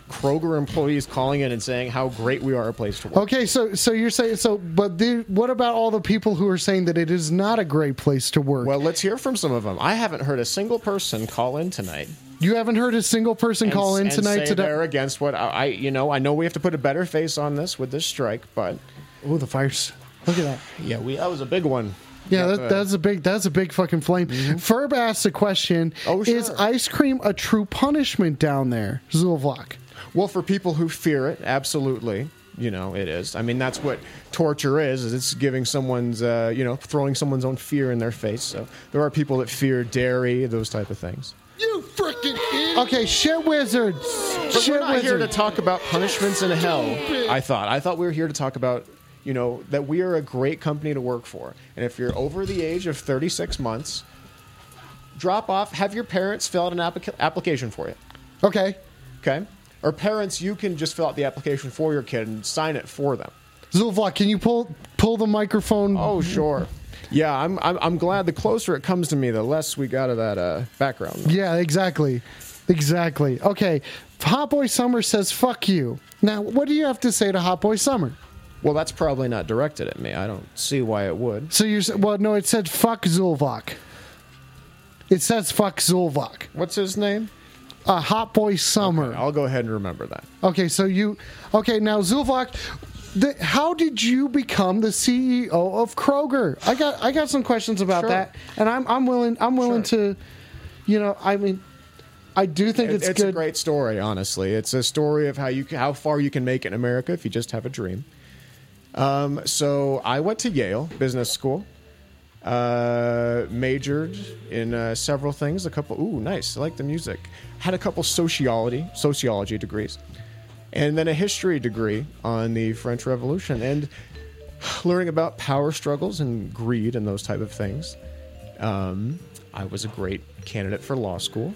Kroger employees calling in and saying how great we are a place to work. Okay, so so you're saying so, but the, what about all the people who are saying that it is not a great place to work? Well, let's hear from some of them. I haven't heard a single person call in tonight. you haven't heard a single person and- call in tonight say today. they're against what I, I, you know, I know we have to put a better face on this with this strike, but oh, the fires! Look at that. Yeah, we that was a big one. Yeah, that, the- that's a big that's a big fucking flame. Mm-hmm. Ferb asked a question: Oh, Is ice cream a true punishment down there, Zulvok? Well, for people who fear it, absolutely. You know, it is. I mean, that's what torture is. Is it's giving someone's, uh, you know, throwing someone's own fear in their face. So there are people that fear dairy, those type of things. You freaking idiot! Okay, shit wizard. But shit we're not wizard. here to talk about punishments in hell. I thought. I thought we were here to talk about, you know, that we are a great company to work for. And if you're over the age of 36 months, drop off. Have your parents fill out an applica- application for you. Okay. Okay. Or parents, you can just fill out the application for your kid and sign it for them. Zulvok, can you pull pull the microphone? Oh, sure. Yeah, I'm, I'm, I'm glad the closer it comes to me, the less we got of that uh, background. Yeah, exactly. Exactly. Okay. Hot Boy Summer says, fuck you. Now, what do you have to say to Hot Boy Summer? Well, that's probably not directed at me. I don't see why it would. So you're, well, no, it said fuck Zulvok. It says fuck Zulvok. What's his name? Uh, Hot Boy Summer. I'll go ahead and remember that. Okay, so you, okay, now Zulvok, the, how did you become the CEO of Kroger? I got, I got some questions about Sure. that, and I'm, I'm willing, I'm willing to, you know, I mean, I do think It- it's, it's good. a great story, honestly. It's a story of how you how far you can make in America if you just have a dream. Um, so I went to Yale Business School, uh, majored in uh, several things. A couple, ooh, nice. I like the music. Had a couple sociology sociology degrees, and then a history degree on the French Revolution, and learning about power struggles and greed and those type of things. Um, I was a great candidate for law school.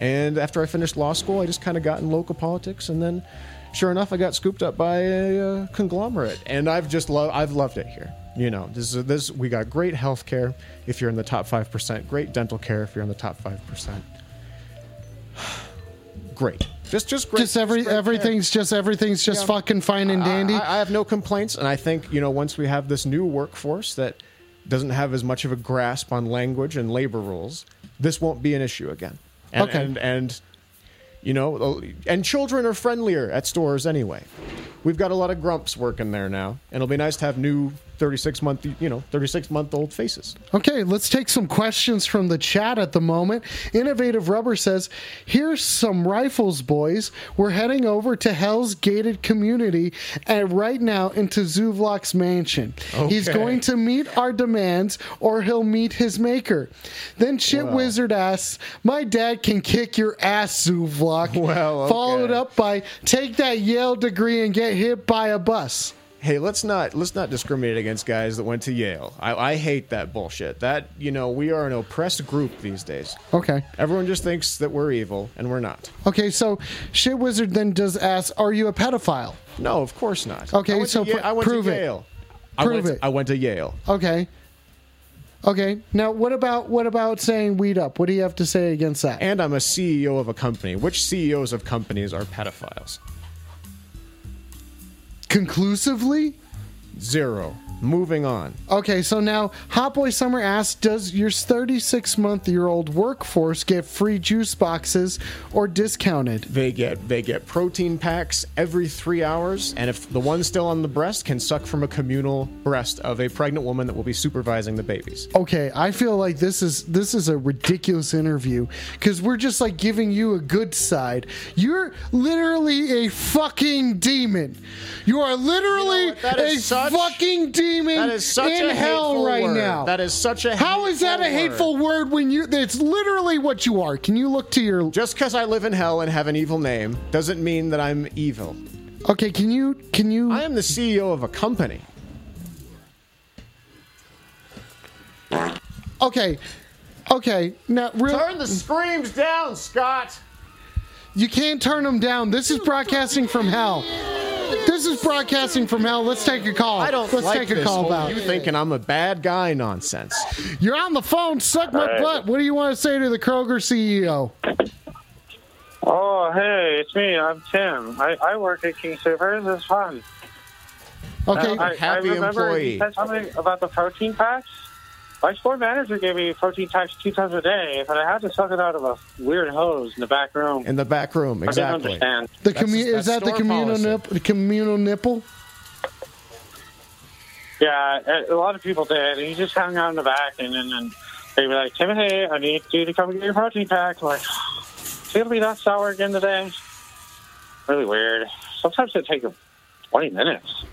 And after I finished law school, I just kind of got in local politics, and then, sure enough, I got scooped up by a uh, conglomerate, and I've just loved I've loved it here. You know, this is this we got great health care if you're in the top five percent, great dental care if you're in the top five percent. Great, just just great. just every great care. everything's just everything's just Yeah. fucking fine and dandy. I, I have no complaints, and I think you know once we have this new workforce that doesn't have as much of a grasp on language and labor rules, this won't be an issue again. And, Okay. and and you know, uh, and children are friendlier at stores anyway. We've got a lot of grumps working there now, and it'll be nice to have new 36 month, you know, 36 month old faces. Okay, let's take some questions from the chat at the moment. Innovative Rubber says, Here's some rifles, boys. We're heading over to Hell's Gated Community and right now into Zuvlok's mansion. He's going to meet our demands or he'll meet his maker. Then Shit. Wizard asks, My dad can kick your ass, Zuvlok. Well, Followed up by, Take that Yale degree and get hit by a bus. Hey, let's not let's not discriminate against guys that went to Yale. I, I hate that bullshit. That you know we are an oppressed group these days. Okay. Everyone just thinks that we're evil, and we're not. Okay, so Shit Wizard then does ask, "Are you a pedophile?" No, of course not. Okay, I so pr- I went prove to it. Yale. I Prove went it. I went to Yale. Okay. Okay. Now, what about what about saying weed up? What do you have to say against that? And I'm a CEO of a company. Which CEOs of companies are pedophiles? Conclusively? Zero. Moving on. Okay, so now Hot Boy Summer asks, does your 36 month year old workforce get free juice boxes or discounted? They get they get protein packs every three hours, and if the one still on the breast can suck from a communal breast of a pregnant woman that will be supervising the babies. Okay, I feel like this is this is a ridiculous interview because we're just like giving you a good side. You're literally a fucking demon. You are literally That a fucking demon that is such in a hell right word. now. That is such a How is that a hateful hateful word when you? It's literally what you are. Can you look to your? Just because I live in hell and have an evil name doesn't mean that I'm evil. Okay, can you can you? I am the CEO of a company. Okay, okay. Now, real, Turn the screams down, Scott. You can't turn them down. This is broadcasting from hell. This is broadcasting from hell. Let's take a call. I don't Let's like take a this call whole about. you thinking I'm a bad guy nonsense. You're on the phone. Suck my Hey. butt. What do you want to say to the Kroger CEO? Oh, hey, it's me. I'm Tim. I, I work at King Supers. It's fun. Okay, I, I happy remember employee. you said something about the protein packs. My store manager gave me protein packs two times a day, but I had to suck it out of a weird hose in the back room. In the back room, I didn't exactly. understand. The That's- commu- that's is that the communal policy. nip- the communal nipple? Yeah, a- a lot of people did. And he just hung out in the back, and then and they'd be like, Timothy, I need you to come get your protein pack. I'm like, is it'll be that sour again today? Really weird. Sometimes it takes 20 minutes.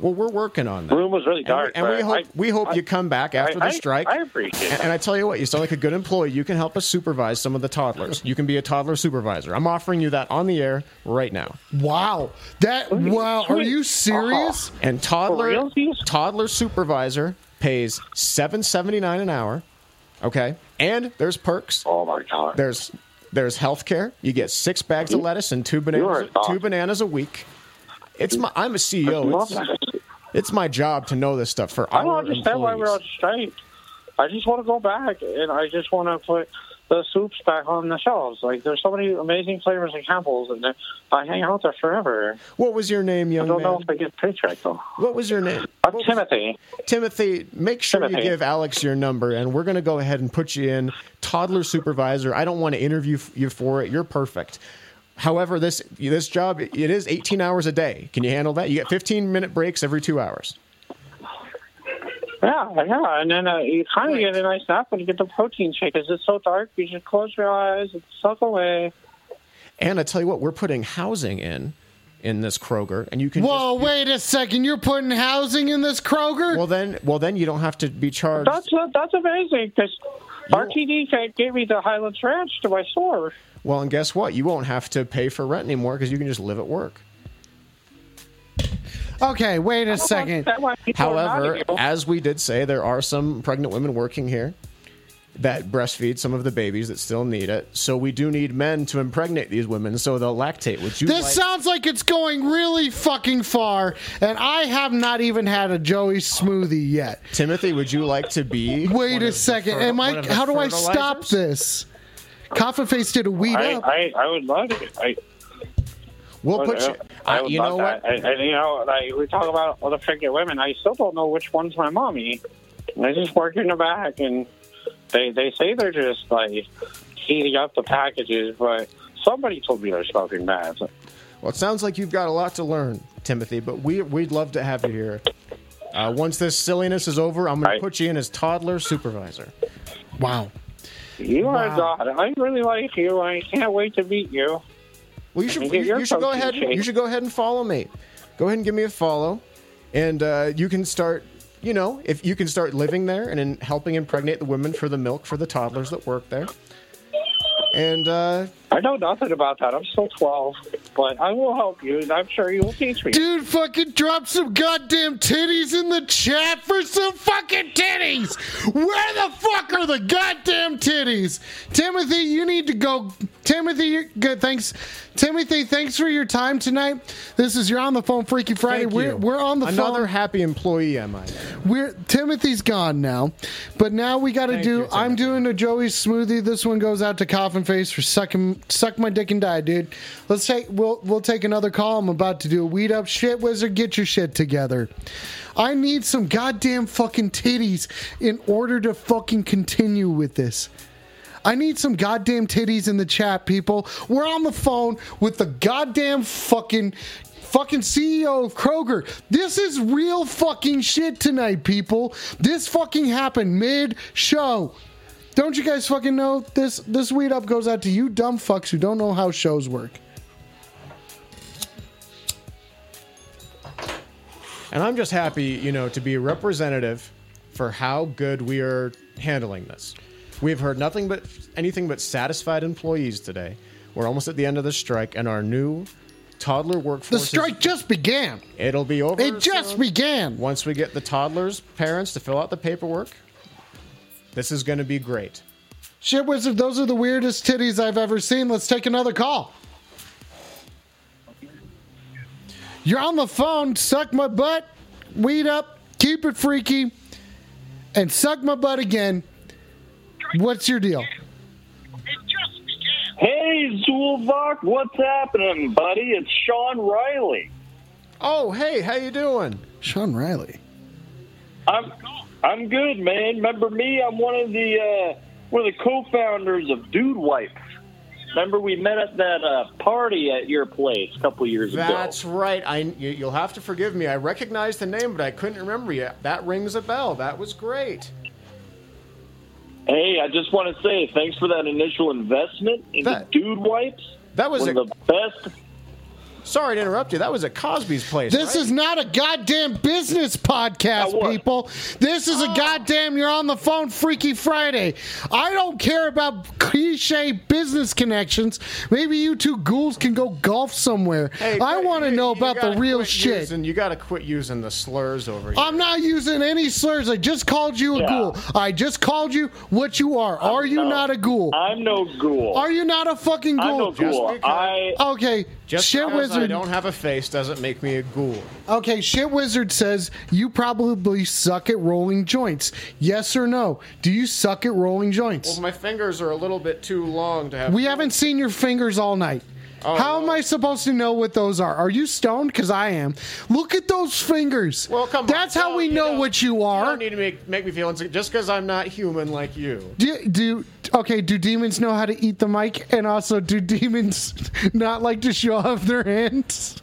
Well, we're working on that. The that. room was really dark. and we, and we hope I- we hope I- you come back after I- the strike. I appreciate and, and I tell you what, you sound like a good employee. You can help us supervise some of the toddlers. You can be a toddler supervisor. I'm offering you that on the air right now. Wow. That wow. Are you oh. serious? And toddler toddler supervisor pays seven seventy nine an hour. Okay, and there's perks. Oh my god. There's there's health care. You get six bags of lettuce and two bananas two bananas a week. It's my I'm a CEO. It's, it's my job to know this stuff for I don't understand why we're on employees. strike. I just want to go back, and I just want to put the soups back on the shelves. Like, there's so many amazing flavors in Campbell's, and I hang out there forever. What was your name, young man? I don't know if I get paycheck, though. What was your name? Uh, I'm Timothy. Timothy, make sure you give Alex your number, and we're going to go ahead and put you in toddler supervisor. I don't want to interview you for it. You're perfect. However, this this job it is 18 hours a day. Can you handle that? You get 15 minute breaks every two hours. Yeah, yeah, and then uh, you kind of get a nice nap when you get the protein shake. 'cause It's so dark, you just close your eyes and suck away. And I tell you what, we're putting housing in in this Kroger, and you can. Whoa, wait a second. You're putting housing in this Kroger? Well, then, well, then you don't have to be charged. That's uh, that's amazing because RTD ca- gave me the Highlands Ranch to my store. Well, and guess what? You won't have to pay for rent anymore because you can just live at work. Okay, wait a second. That's why people are mad However, as we did say, there are some pregnant women working here that breastfeed some of the babies that still need it. So we do need men to impregnate these women so they'll lactate. Would you This like- sounds like it's going really fucking far, and I have not even had a Joey smoothie yet. Timothy, would you like to be? Wait a second. fer- Am I? How do I stop this? Coffin Face did a weed I, up. I, I would love it. I, We'll put you. I would you know that. what? And, and, you know, like we talk about all the pregnant women. I still don't know which one's my mommy. I just work in the back, and they they say they're just like heating up the packages, but somebody told me they're smoking mad. Well, it sounds like you've got a lot to learn, Timothy. But we we'd love to have you here. Uh, once this silliness is over, I'm going to put you in as toddler supervisor. Wow. You are Wow. god. I really like you. I can't wait to meet you. Well, you should you, you should go ahead. shake. You should go ahead and follow me. Go ahead and give me a follow, and uh, you can start. You know, if you can start living there and in helping impregnate the women for the milk for the toddlers that work there. And uh, I know nothing about that. I'm still 12. but I will help you, and I'm sure you will teach me. Dude, fucking drop some goddamn titties in the chat for some fucking titties. Where the fuck are the goddamn titties? Timothy, you need to go. Timothy, you're good. Thanks, Timothy. Thanks for your time tonight. This is you're on the phone, Freaky Friday. Thank we're you. we're on the Another phone. happy employee, am I? We're Timothy's gone now, but now we got to do. you, I'm doing a Joey smoothie. This one goes out to Coffin Face for sucking suck my dick and die, dude. Let's take we'll we'll take another call. I'm about to do a weed up shit wizard. Get your shit together. I need some goddamn fucking titties in order to fucking continue with this. I need some goddamn titties in the chat, people. We're on the phone with the goddamn fucking fucking CEO of Kroger. This is real fucking shit tonight, people. This fucking happened mid show. Don't you guys fucking know this this weed up goes out to you dumb fucks who don't know how shows work. And I'm just happy, you know, to be representative for how good we are handling this. We've heard nothing but anything but satisfied employees today. We're almost at the end of the strike, and our new toddler workforce. The is- strike just began. It'll be over. It just soon. began. Once we get the toddlers' parents to fill out the paperwork, this is going to be great. Shit wizard, those are the weirdest titties I've ever seen. Let's take another call. You're on the phone, suck my butt, weed up, keep it freaky, and suck my butt again. What's your deal? Hey, Zulvok, what's happening, buddy? It's Sean Riley. Oh, hey, how you doing? Sean Riley. I'm I'm good, man. Remember me? I'm one of the uh, one of the co-founders of Dude Wipes. Remember we met at that uh, party at your place a couple years ago. That's right. I you, you'll have to forgive me. I recognize the name, but I couldn't remember you. That rings a bell. That was great. Hey, I just want to say thanks for that initial investment into Dude Wipes. That was one a- of the best. Sorry to interrupt you. That was at Cosby's place. This right? is not a goddamn business podcast, people. This is a oh. goddamn you're on the phone Freaky Friday. I don't care about cliche business connections. Maybe you two ghouls can go golf somewhere. I want to know about the real shit. Using, you got to quit using the slurs over here. I'm not using any slurs. I just called you a ghoul. I just called you what you are. Are you not a ghoul? I'm no ghoul. Are you not a fucking ghoul? I'm no ghoul. I Okay, Just shit because wizard. I don't have a face doesn't make me a ghoul. Okay, shit wizard says you probably suck at rolling joints. Yes or no? Do you suck at rolling joints? Well, my fingers are a little bit too long to have. we haven't seen your fingers all night. Oh, How am I supposed to know what those are? Are you stoned? Because I am. Look at those fingers. Well, come on. That's how we know what you are. You don't need to make, make me feel insecure just because I'm not human like you. Do, do okay? Do demons know how to eat the mic? And also, do demons not like to show off their hands?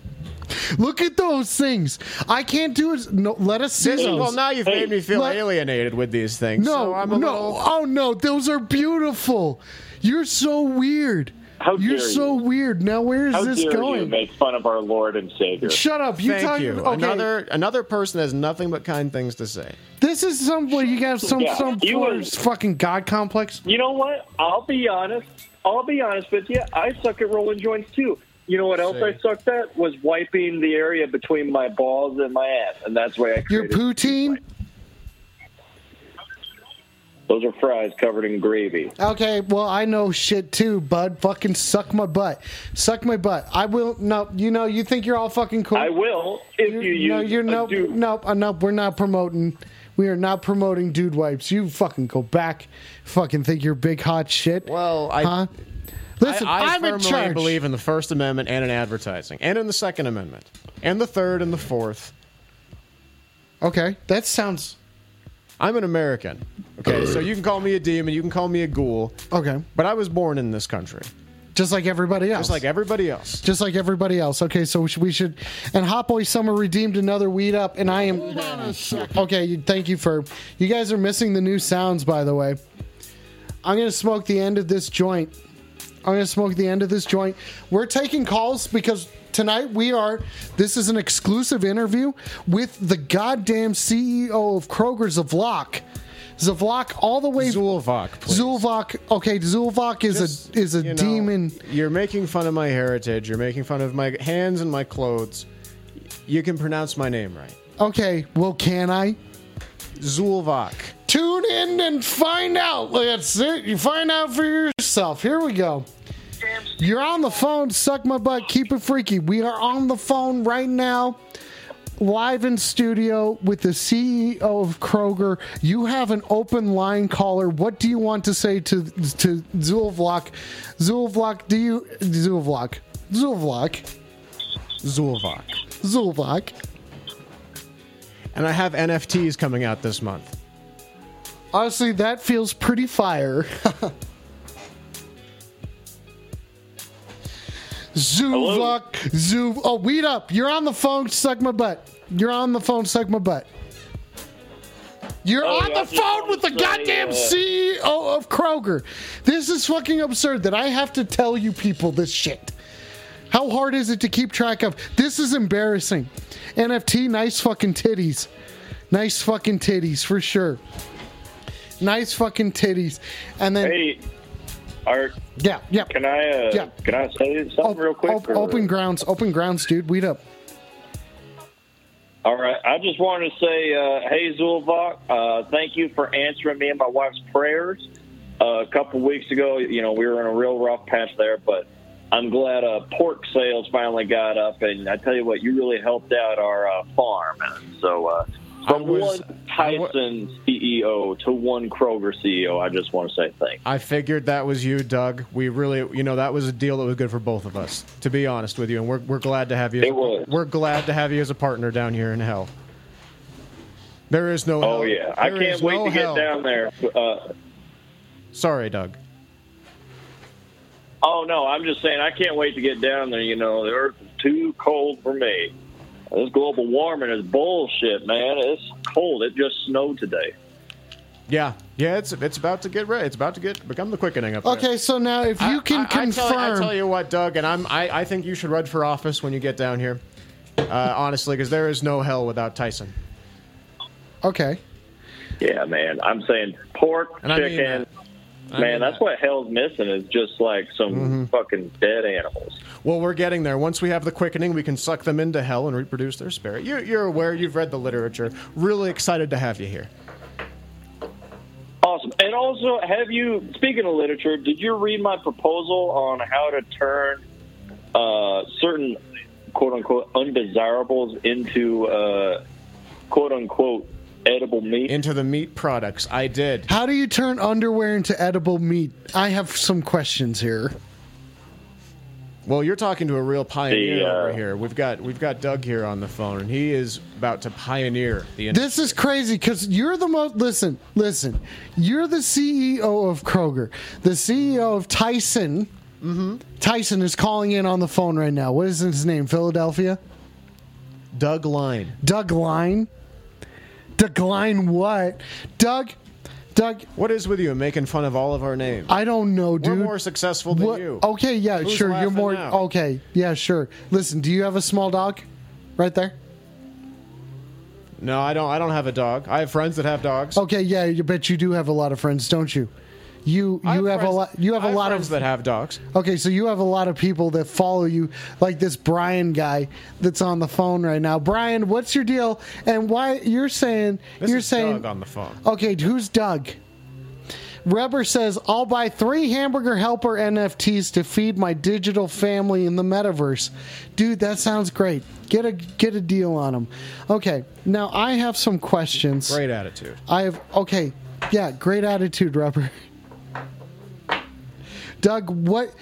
Look at those things. I can't do it. No, let us see This- those. well, now you've made me feel Let- alienated with these things. No, so I'm a no. little- Oh no, those are beautiful. You're so weird. How You're dare so weird. Now where is How this dare you make fun of our Lord and Savior? Shut up. You Thank talk- you. okay. Another another person has nothing but kind things to say. This is some where you got some Yeah, some you sort of was- fucking god complex. You know what? I'll be honest. I'll be honest with you. I suck at rolling joints too. You know what else See. I sucked at? Was wiping the area between my balls and my ass, and that's why I Your created. poutine. Those are fries covered in gravy. Okay, well I know shit too, bud. Fucking suck my butt. Suck my butt. I will. No, you know you think you're all fucking cool. I will if you use no, you're a no, dude. no, uh, no. We're not promoting. We are not promoting dude wipes. You fucking go back. Fucking think you're big hot shit. Well, I. huh? Listen, I, I am in firmly charge. believe in the First Amendment and in advertising, and in the Second Amendment, and the Third and the Fourth. Okay, that sounds. I'm an American. Okay, so you can call me a demon, you can call me a ghoul. Okay, but I was born in this country, just like everybody else. just like everybody else. just like everybody else. Okay, so we should, we should and Hot Boy Summer redeemed another weed up, and I am. Okay, you- thank you for. You guys are missing the new sounds, by the way. I'm gonna smoke the end of this joint. I'm gonna smoke the end of this joint. We're taking calls because tonight we are. This is an exclusive interview with the goddamn CEO of Kroger's of Lock. Zavlak all the way. Zulvok, please. Zulvok. Okay, Zulvok is a is a You know, demon. You're making fun of my heritage. You're making fun of my hands and my clothes. You can pronounce my name right. Okay, well, can I? Zulvok. Tune in and find out. That's it. You find out for yourself. Here we go. You're on the phone. Suck my butt. Keep it freaky. We are on the phone right now, live in studio with the CEO of Kroger. You have an open line caller. What do you want to say to to Zulvlok? Zulvlok, do you Zulvlok? Zulvlok. Zulvok. Zulvok. And I have NFTs coming out this month. Honestly, that feels pretty fire. Zuvok, Zuv. Oh, weed up. You're on the phone. Suck my butt. You're on the phone. Suck my butt. You're Oh, on the phone with the say, goddamn uh, CEO of Kroger. This is fucking absurd that I have to tell you people this shit. How hard is it to keep track of? This is embarrassing. NFT, nice fucking titties. Nice fucking titties for sure. Nice fucking titties. And then Hey, Art. Yeah, yeah. Can I? Uh, Yeah. Can I say something real quick? op- or- open grounds, open grounds, dude. Weed up. All right. I just wanted to say, uh, hey, Zulvok, uh, thank you for answering me and my wife's prayers. Uh, a couple weeks ago, you know, we were in a real rough patch there, but I'm glad uh, pork sales finally got up. And I tell you what, you really helped out our uh, farm. And so, uh, from was- one Tyson CEO to one Kroger CEO, I just want to say thanks. I figured that was you, Doug. We really, you know, that was a deal that was good for both of us, to be honest with you. And we're, we're glad to have you. It was. We're glad to have you as a partner down here in hell. There is no. Oh hell. yeah, I There can't wait no to get hell. down there. Uh, Sorry, Doug. Oh no, I'm just saying I can't wait to get down there. You know, the Earth is too cold for me. This global warming is bullshit, man. It's cold. It just snowed today. Yeah, yeah. It's it's about to get ready. It's about to get become the quickening up there. Okay, so now if you can I, I confirm, tell, I tell you what, Doug, and I'm I, I think you should run for office when you get down here. Uh, honestly, because there is no hell without Tyson. Okay. Yeah, man. I'm saying pork, And I mean chicken. that. I man, mean that's what hell's missing is just like some Mm-hmm. fucking dead animals. Well, we're getting there. Once we have the quickening, we can suck them into hell and reproduce their spirit. You, you're aware. You've read the literature. Really excited to have you here. Awesome. And also, have you, speaking of literature, did you read my proposal on how to turn uh, certain quote unquote undesirables into uh, quote unquote edible meat? Into the meat products. I did. how do you turn underwear into edible meat? I have some questions here. Well, you're talking to a real pioneer The, uh, over here. We've got we've got Doug here on the phone, and he is about to pioneer the industry. This is crazy because you're the most. Listen, listen. You're the CEO of Kroger, the CEO of Tyson. Mm-hmm. Tyson is calling in on the phone right now. What is his name? Philadelphia. Doug Line. Doug Line. Doug Line. What? Doug. Doug. What is with you making fun of all of our names? I don't know, dude. We're more successful than What- you. Okay, yeah, Who's sure. You're more. now? Okay, yeah, sure. Listen, do you have a small dog? Right there. No, I don't. I don't have a dog. I have friends that have dogs. Okay, yeah, you bet you do have a lot of friends, don't you? You you have, a friends- lot. You have I a lot friends of that have dogs. Okay, so you have a lot of people that follow you, like this Brian guy that's on the phone right now. Brian, what's your deal? And why you're saying This you're saying Doug on the phone. Okay, who's Doug? Reber says, I'll buy three hamburger helper NFTs to feed my digital family in the metaverse. Dude, that sounds great. Get a get a deal on them. Okay, now I have some questions. Great attitude. I have okay, yeah, great attitude, Rubber. Doug, what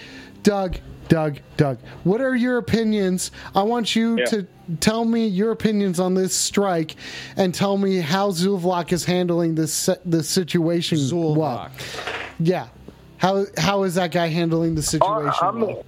Doug, Doug, Doug, what are your opinions? I want you Yeah. to tell me your opinions on this strike and tell me how Zulvlok is handling this se- this situation well. Yeah. How how is that guy handling the situation I'm- well?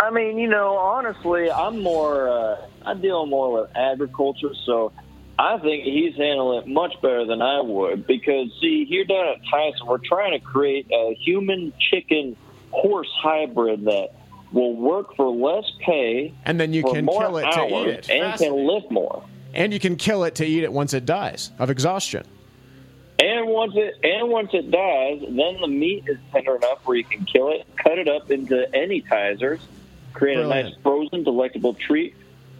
I mean, you know, honestly, I'm more. Uh, I deal more with agriculture, so I think he's handling it much better than I would. Because see, here down at Tyson, we're trying to create a human chicken horse hybrid that will work for less pay, And then you can kill it to eat it. and can Fascinating. lift more. And you can kill it to eat it once it dies of exhaustion. And once it and once it does, then the meat is tender enough where you can kill it, cut it up into any tizers, create a nice frozen, delectable treat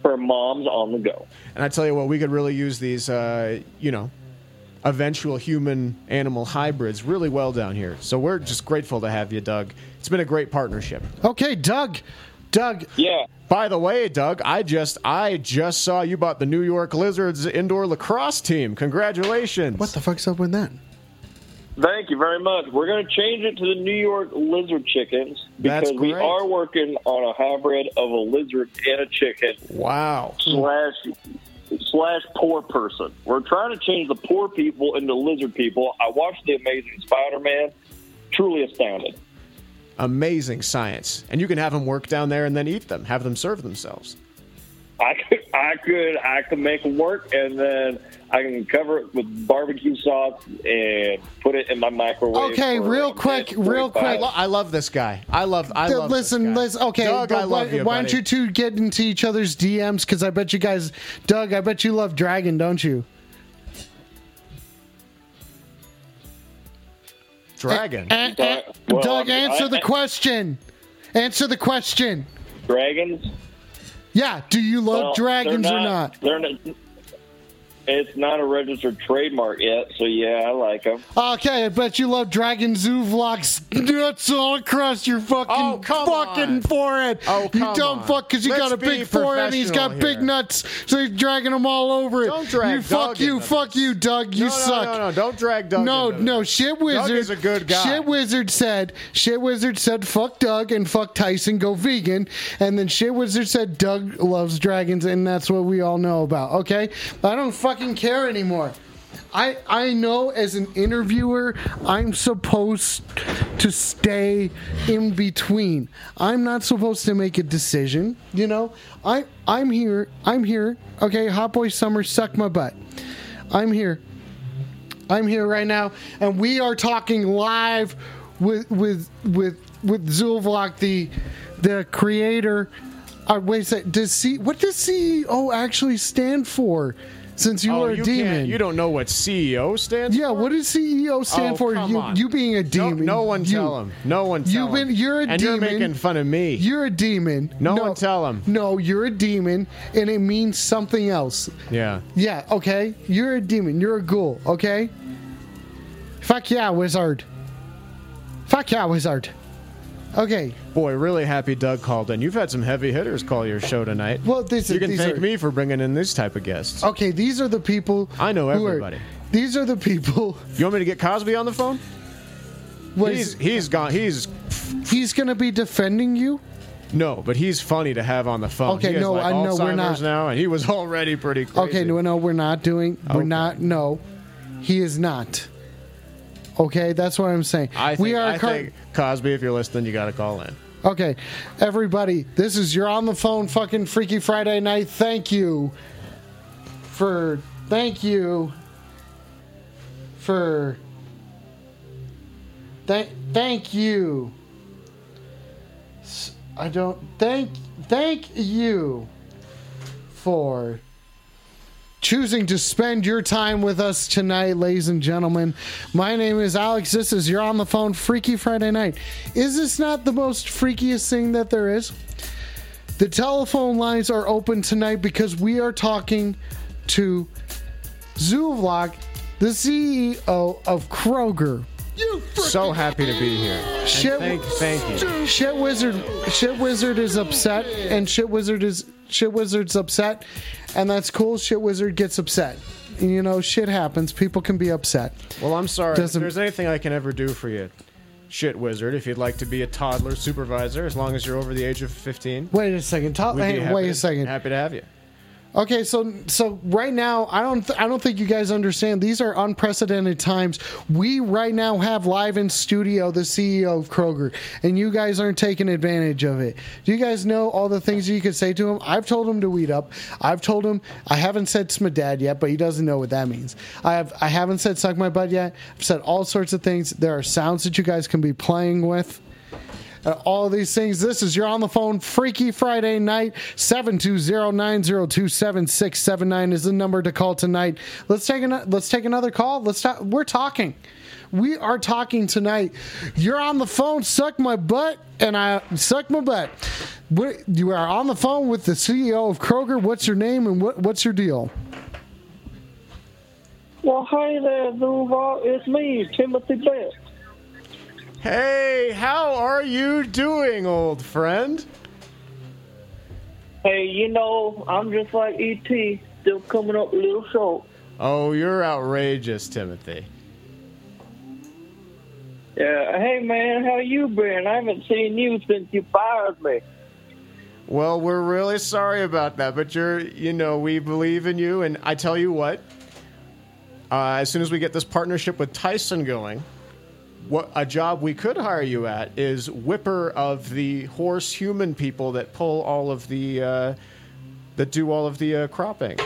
for moms on the go. And I tell you what, we could really use these, uh, you know, eventual human animal hybrids really well down here. So we're just grateful to have you, Doug. It's been a great partnership. Okay, Doug. Doug. Yeah. By the way, Doug, I just I just saw you bought the New York Lizards indoor lacrosse team. Congratulations. What the fuck's up with that? Thank you very much. We're going to change it to the New York lizard chickens because we are working on a hybrid of a lizard and a chicken. Wow. Slash slash poor person. We're trying to change the poor people into lizard people. I watched the Amazing Spider-Man. Truly astounded. Amazing science. And you can have them work down there and then eat them, have them serve themselves. I could, I could, I could make them work, and then I can cover it with barbecue sauce and put it in my microwave. Okay, real quick, real quick. I love this guy. I love I Dude, love this listen, guy. listen. Okay, Doug, but I love why, you, why don't you two get into each other's DMs? Because I bet you guys, Doug, I bet you love Dragon, don't you? Dragon. Eh, eh, Well, Doug, I- answer I- the question. Answer the question. Dragons? Yeah, do you love Well, dragons they're or not? They're not. It's not a registered trademark yet, so yeah, I like them. Okay, I bet you love Dragon Zoo vlogs. Nuts all across your fucking oh, fucking forehead. Oh, come you come dumb on. fuck, because you Let's got a be big forehead and he's got professional big nuts, so he's dragging them all over it. Don't drag you fuck you, into fuck you, Doug. You No, no, suck. no, no, don't drag Doug No, into no, shit wizard. is a good guy. Shit wizard said. Shit wizard said fuck Doug and fuck Tyson. Go vegan. And then shit wizard said Doug loves dragons, and that's what we all know about. Okay, I don't fucking care anymore. I I know as an interviewer, I'm supposed to stay in between. I'm not supposed to make a decision. You know, I I'm here. I'm here. Okay, Hot Boy Summer, suck my butt. I'm here. I'm here right now, and we are talking live with with with with Zulvlok, the the creator. Uh, wait a second. Does C what does CEO actually stand for? Since you Oh, are a you demon, You don't know what CEO stands yeah. What does CEO stand Oh, for? You you being a demon. no one You- tell him. No one tell You've been. him. You're a and demon. you're making fun of me. You're a demon. No one tell him. No, you're a demon, and it means something else. Yeah. Yeah, okay? You're a demon. You're a ghoul, okay? Fuck yeah, wizard. Fuck yeah, wizard. Okay. Boy, really happy Doug called in. You've had some heavy hitters call your show tonight. Well, this you is- can these thank are- me for bringing in this type of guests. Okay, these are the people. I know who are- everybody. these are the people. You want me to get Cosby on the phone? What he's he's gone. He's He's going to be defending you? no, but he's funny to have on the phone. Okay, no, like, I know we're not. now, and he was already pretty crazy. Okay, no, no, we're not doing. We're not. No, he is not. Okay, that's what I'm saying. I think, we are I cur- think Cosby, if you're listening, you got to call in. Okay, everybody, this is your on the phone fucking Freaky Friday night. Thank you for thank you for thank thank you. I don't thank thank you for choosing to spend your time with us tonight, ladies and gentlemen. My name is Alex. This is You're on the Phone Freaky Friday Night. Is this not the most freakiest thing that there is? The telephone lines are open tonight because we are talking to Zuvlok, the CEO of Kroger. So happy to be here. And Shit, thank, thank you. Shit Wizard, Shit Wizard is upset, and Shit Wizard is Shit Wizard's upset, and that's cool. Shit Wizard gets upset. You know, shit happens. People can be upset. Well, I'm sorry. Doesn't- there's anything I can ever do for you, shit wizard, if you'd like to be a toddler supervisor, as long as you're over the age of 15. Wait a second. Talk, we'd be hang- happy wait to- a second. Happy to have you. Okay, so so right now, I don't th- I don't think you guys understand. These are unprecedented times. We right now have live in studio the CEO of Kroger, and you guys aren't taking advantage of it. Do you guys know all the things you could say to him? I've told him to weed up. I've told him I haven't said smadad yet, but he doesn't know what that means. I have I haven't said suck my butt yet. I've said all sorts of things. There are sounds that you guys can be playing with. All these things. This is your on the phone Freaky Friday night. 720-902-7679 is the number to call tonight. Let's take an, let's take another call. Let's talk. We're talking. We are talking tonight. You're on the phone. Suck my butt, and I suck my butt. you are on the phone with the CEO of Kroger. What's your name and what, what's your deal? Well, hey there, Duval. It's me, Timothy Best. Hey, how are you doing, old friend? Hey, you know, I'm just like E.T., still coming up a little short. Oh, you're outrageous, Timothy. Yeah, hey man, how you been? I haven't seen you since you fired me. Well, we're really sorry about that, but you're, you know, we believe in you, and I tell you what, uh, as soon as we get this partnership with Tyson going, what a job we could hire you at is whipper of the horse human people that pull all of the, uh, that do all of the uh, cropping.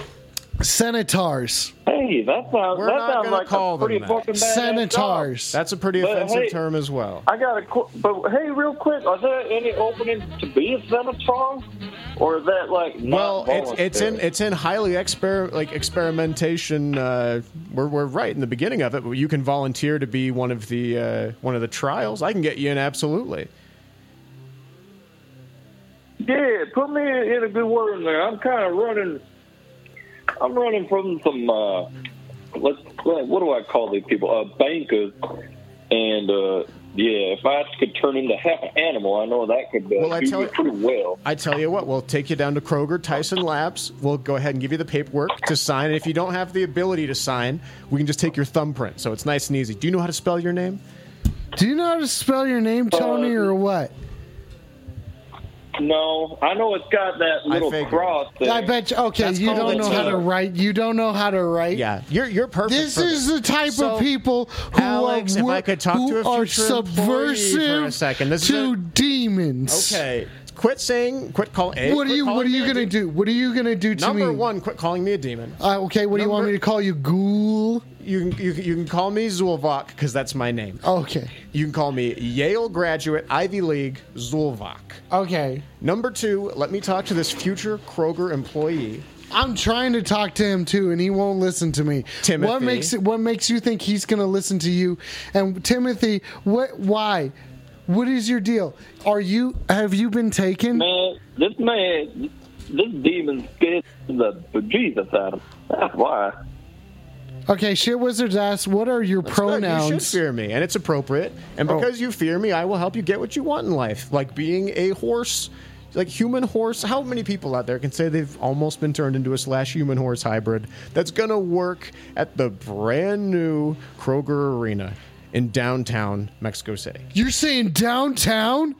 Senators. Hey, that sounds We're that not sounds gonna like call a them pretty that. fucking badass job. Senators. That's a pretty But, offensive hey- term as well. I got a qu- but hey, real quick, are there any openings to be a senator, or is that like Well, it's it's in voluntary? it's in highly exper like experimentation. Uh, we're we're right in the beginning of it, but you can volunteer to be one of the uh, one of the trials. I can get you in absolutely. Yeah, put me in a good word in there. I'm kind of running. I'm running from some. Uh, let's what what do I call these people? Uh, bankers, and uh, yeah, if I could turn into half an animal, I know that could uh, Well, I tell you- pretty well. I tell you what, we'll take you down to Kroger Tyson Labs. We'll go ahead and give you the paperwork to sign. And if you don't have the ability to sign, we can just take your thumbprint. So it's nice and easy. Do you know how to spell your name? Do you know how to spell your name, Tony, or what? No, I know it's got that little figured. cross. Thing. I bet you. Okay, That's you don't know how to write. You don't know how to write. Yeah, you're you're perfect. This for is the type So, of people who Alex, are if I could talk who to a are future employee for a subversive second. This is to a- demons. Okay, quit saying, quit calling. What are you? What are you gonna do? What are you gonna do to Number me? Number one, quit calling me a demon. Uh, okay, what do you want me to call you? Ghoul. You can you, can- you can call me Zulvok because that's my name. Okay. You can call me Yale graduate, Ivy League Zulvok. Okay. Number two, let me talk to this future Kroger employee. I'm trying to talk to him too, and he won't listen to me. Timothy. What makes it? What makes you think he's going to listen to you? And Timothy, what? Why? What is your deal? Are you? Have you been taken? Man, this man, this demon scared the bejesus out of him. That's why. Okay, shit wizards asked, what are your That's good. You should pronouns? fear me, and it's appropriate. And Oh. because you fear me, I will help you get what you want in life, like being a horse, like human horse. How many people out there can say they've almost been turned into a slash human horse hybrid that's gonna work at the brand new Kroger Arena in downtown Mexico City? You're saying downtown?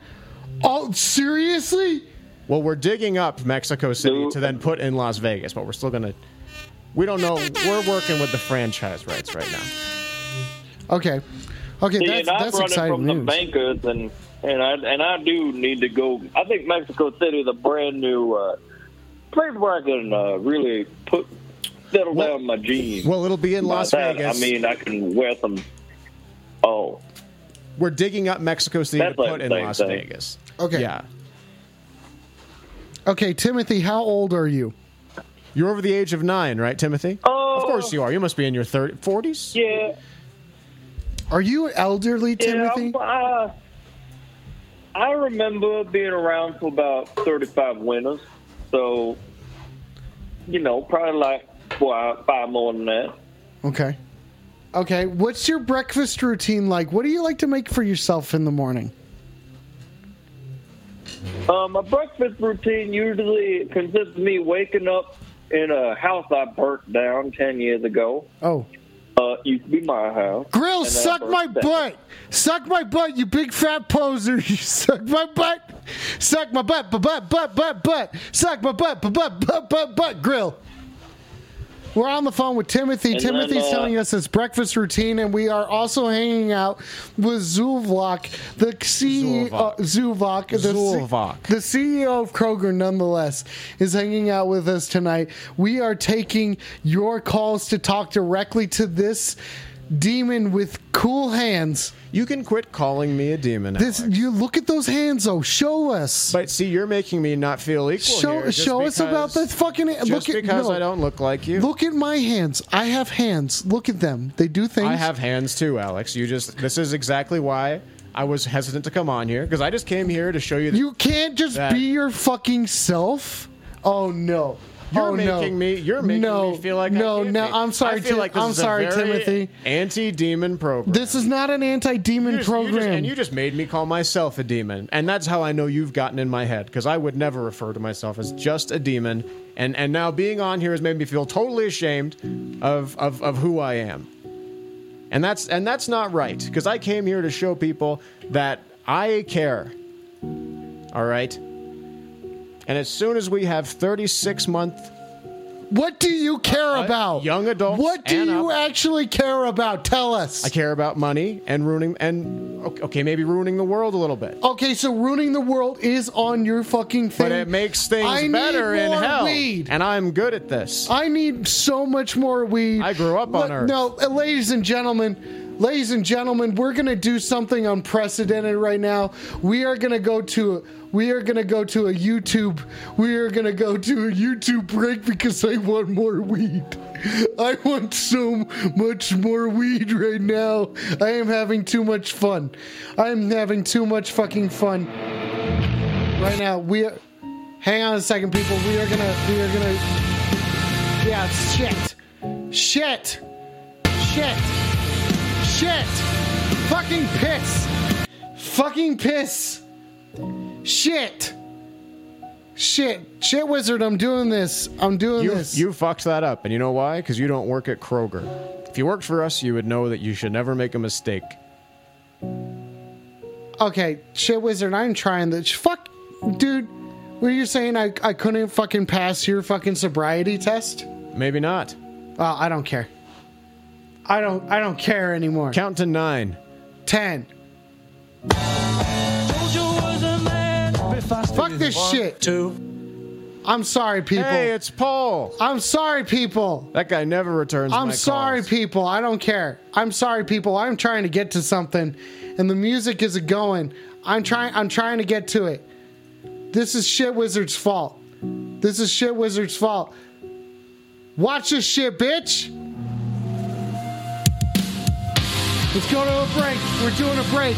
Oh, seriously? Well, we're digging up Mexico City to then put in Las Vegas, but we're still gonna. We don't know. We're working with the franchise rights right now. Okay. Okay, See, that's, and I'm that's running exciting from the bankers, and and I and I do need to go. I think Mexico City is a brand new uh, place where I can uh, really put settle down my jeans. Well, it'll be in By Las that, Vegas. I mean, I can wear some. Oh, We're digging up Mexico City That's to put the in Las thing. Vegas. Okay. Yeah. Okay, Timothy, how old are you? You're over the age of nine, right, Timothy? Oh. Of course you are. You must be in your 30, 40s? yeah. Are you elderly, Yeah, Timothy? I'm, uh, I remember being around for about 35 winters. So, you know, probably like four, five more than that. Okay. Okay, what's your breakfast routine like? What do you like to make for yourself in the morning? Uh, my breakfast routine usually consists of me waking up in a house I burnt down 10 years ago. Oh. Uh, used to be my house. Grill, And then I suck my that. butt. Suck my butt, you big fat poser. You suck my butt. Suck my butt, butt, butt, butt, butt, butt. Suck my butt, butt, butt, butt, butt, butt. Grill. We're on the phone with Timothy. And Timothy's then, uh, telling us his breakfast routine, and we are also hanging out with Zuvlok, the CEO, Zulvok. Zuvok, the, Zulvok. the CEO of Kroger, nonetheless, is hanging out with us tonight. We are taking your calls to talk directly to this demon with cool hands. You can quit calling me a demon. This you look at those hands though. Show us. But see, you're making me not feel equal Show show us about the fucking Just look at because no. I don't look like you. Look at my hands. I have hands. Look at them. They do things. I have hands too, Alex. You just this is exactly why I was hesitant to come on here because I just came here to show you. That You can't just that- be your fucking self. Oh no. You're oh, no. making me. You're making no, me feel like no. No, be. I'm sorry. I feel Tim- like this I'm is a sorry, very Timothy. Anti-demon program. This is not an anti-demon You just- you program. just- and you just made me call myself a demon, and that's how I know you've gotten in my head because I would never refer to myself as just a demon. And and now being on here has made me feel totally ashamed of of, of who I am. And that's and that's not right because I came here to show people that I care. All right. And as soon as we have 36 month what do you care Uh, about? young adults What do you up. actually care about? Tell us. I care about money and ruining and okay, maybe ruining the world a little bit. Okay, so ruining the world is on your fucking thing. But it makes things I better in hell. Weed. And I'm good at this. I need so much more weed. I grew up on Look, Earth. No, uh, ladies and gentlemen, ladies and gentlemen, we're gonna do something unprecedented right now. We are gonna go to we are gonna go to a YouTube. We are gonna go to a YouTube break because I want more weed. I want so much more weed right now. I am having too much fun. I am having too much fucking fun right now. We are. Hang on a second, people. We are gonna. We are gonna. Yeah, shit. Shit. Shit. Shit. Fucking piss. Fucking piss. Shit. Shit. Shit wizard, I'm doing this. I'm doing You, this. you fucked that up. And you know why? Because you don't work at Kroger. If you worked for us, you would know that you should never make a mistake. Okay, shit wizard, I'm trying this. Fuck dude. Were you saying I, I couldn't fucking pass your fucking sobriety test? Maybe not. Well, I don't care. I don't I don't care anymore. Count to nine. Ten. Fuck this shit. Two. I'm sorry, people. Hey, it's Paul. I'm sorry, people. That guy never returns. I'm my sorry, calls. people. I don't care. I'm sorry, people. I'm trying to get to something, and the music isn't going. I'm trying. I'm trying to get to it. This is shit wizard's fault. This is shit wizard's fault. Watch this shit, bitch. Let's go to a break. We're doing a break.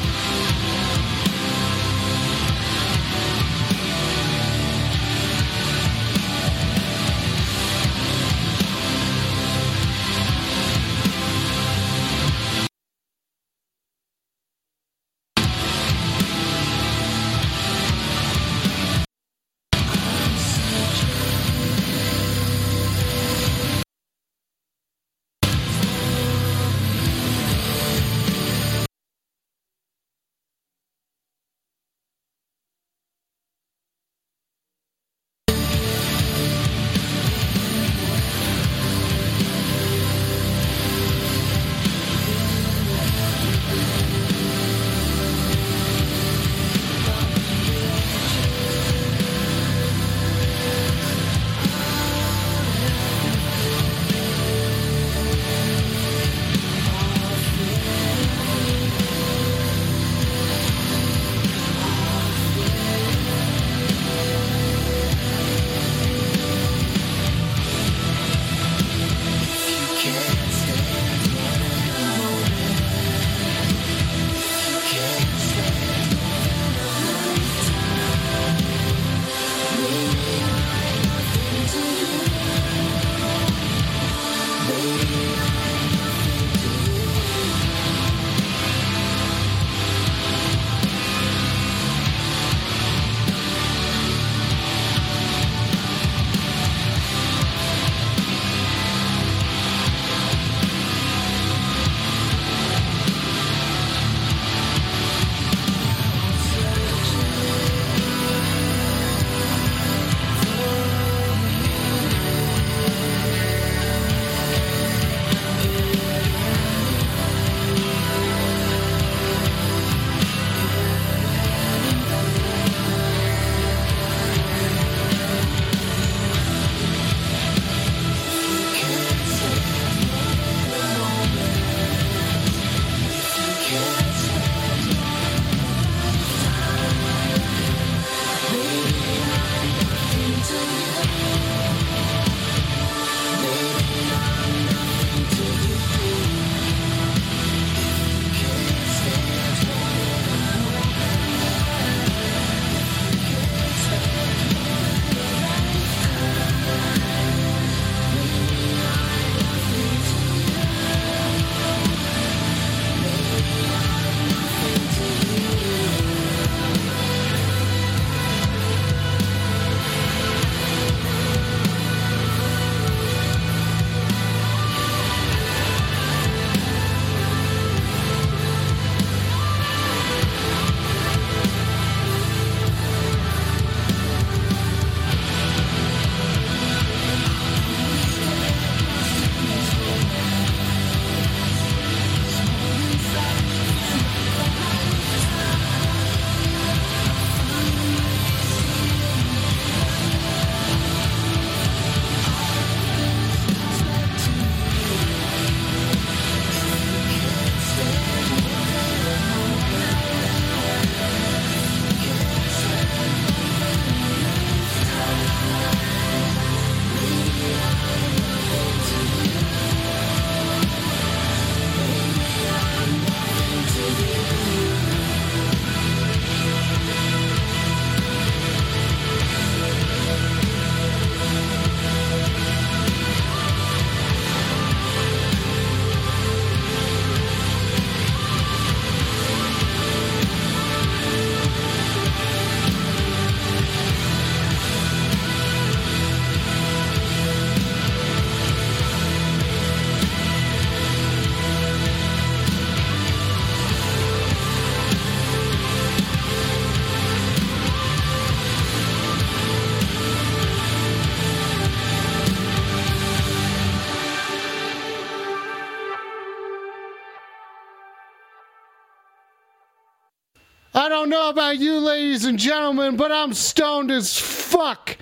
Don't know about you, ladies and gentlemen, but I'm stoned as fuck.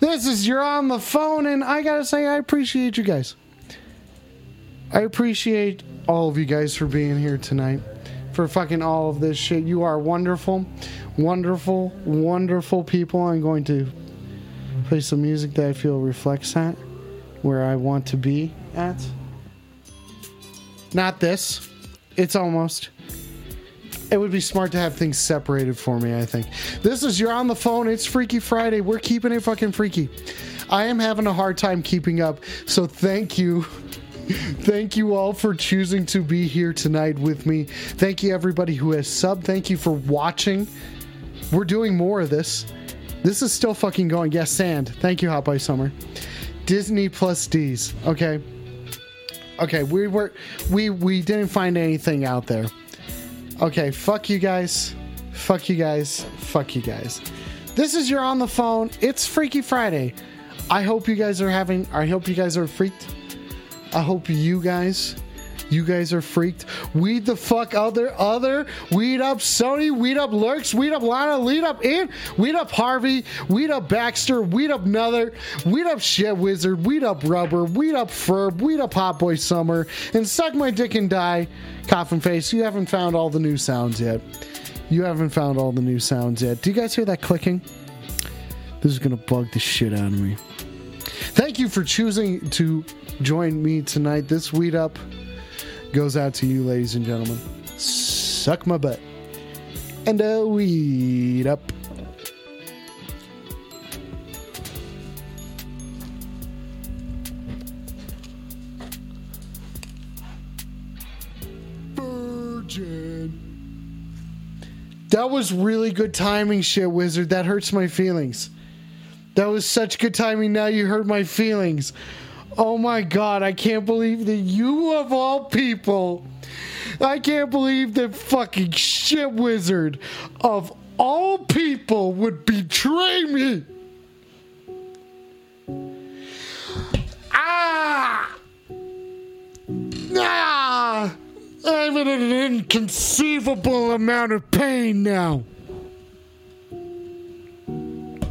This is You're on the Phone, and I gotta say, I appreciate you guys. I appreciate all of you guys for being here tonight, for fucking all of this shit. You are wonderful, wonderful, wonderful people. I'm going to play some music that I feel reflects that, where I want to be at. Not this. It's almost. It would be smart to have things separated for me, I think. This is You're on the Phone. It's Freaky Friday. We're keeping it fucking freaky. I am having a hard time keeping up, so thank you. Thank you all for choosing to be here tonight with me. Thank you, everybody who has subbed. Thank you for watching. We're doing more of this. This is still fucking going. Yes, Sand. Thank you, Hot Boy Summer. Disney plus D's. Okay. Okay, we were we we didn't find anything out there. Okay, fuck you guys. Fuck you guys. Fuck you guys. This is your on the phone. It's Freaky Friday. I hope you guys are having I hope you guys are freaked. I hope you guys you guys are freaked. Weed the fuck other other. Weed up Sony. Weed up Lurks. Weed up Lana. Weed up Ian. Weed up Harvey. Weed up Baxter. Weed up Nother. Weed up Shit Wizard. Weed up Rubber. Weed up Ferb. Weed up Hot Boy Summer. And suck my dick and die. Coffin face. You haven't found all the new sounds yet. You haven't found all the new sounds yet. Do you guys hear that clicking? This is gonna bug the shit out of me. Thank you for choosing to join me tonight. This weed up goes out to you, ladies and gentlemen. Suck my butt. And a weed up. Virgin. That was really good timing, shit wizard. That hurts my feelings. That was such good timing. Now you hurt my feelings. Oh my god, I can't believe that you of all people. I can't believe that fucking shit wizard of all people would betray me. Ah! Ah! I'm in an inconceivable amount of pain now.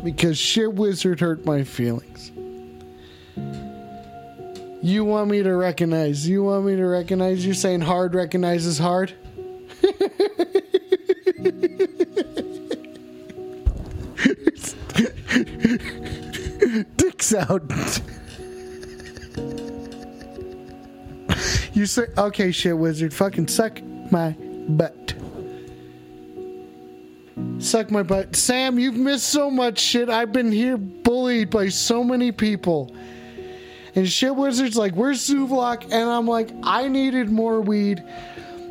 Because shit wizard hurt my feelings. You want me to recognize? You want me to recognize? You're saying hard recognizes hard? Dicks out. you say, okay, shit wizard, fucking suck my butt. Suck my butt. Sam, you've missed so much shit. I've been here bullied by so many people. And shit wizard's like, where's Zuvlok? And I'm like, I needed more weed.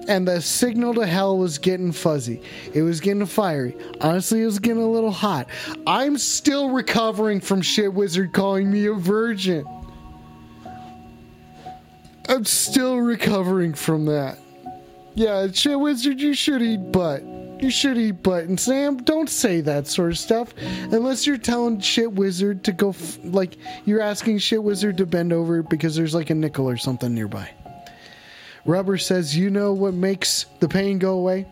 And the signal to hell was getting fuzzy. It was getting fiery. Honestly, it was getting a little hot. I'm still recovering from shit wizard calling me a virgin. I'm still recovering from that. Yeah, shit wizard, you should eat butt. You should eat butt. And Sam, don't say that sort of stuff unless you're telling shit wizard to go, f- like, you're asking shit wizard to bend over because there's like a nickel or something nearby. Rubber says, You know what makes the pain go away?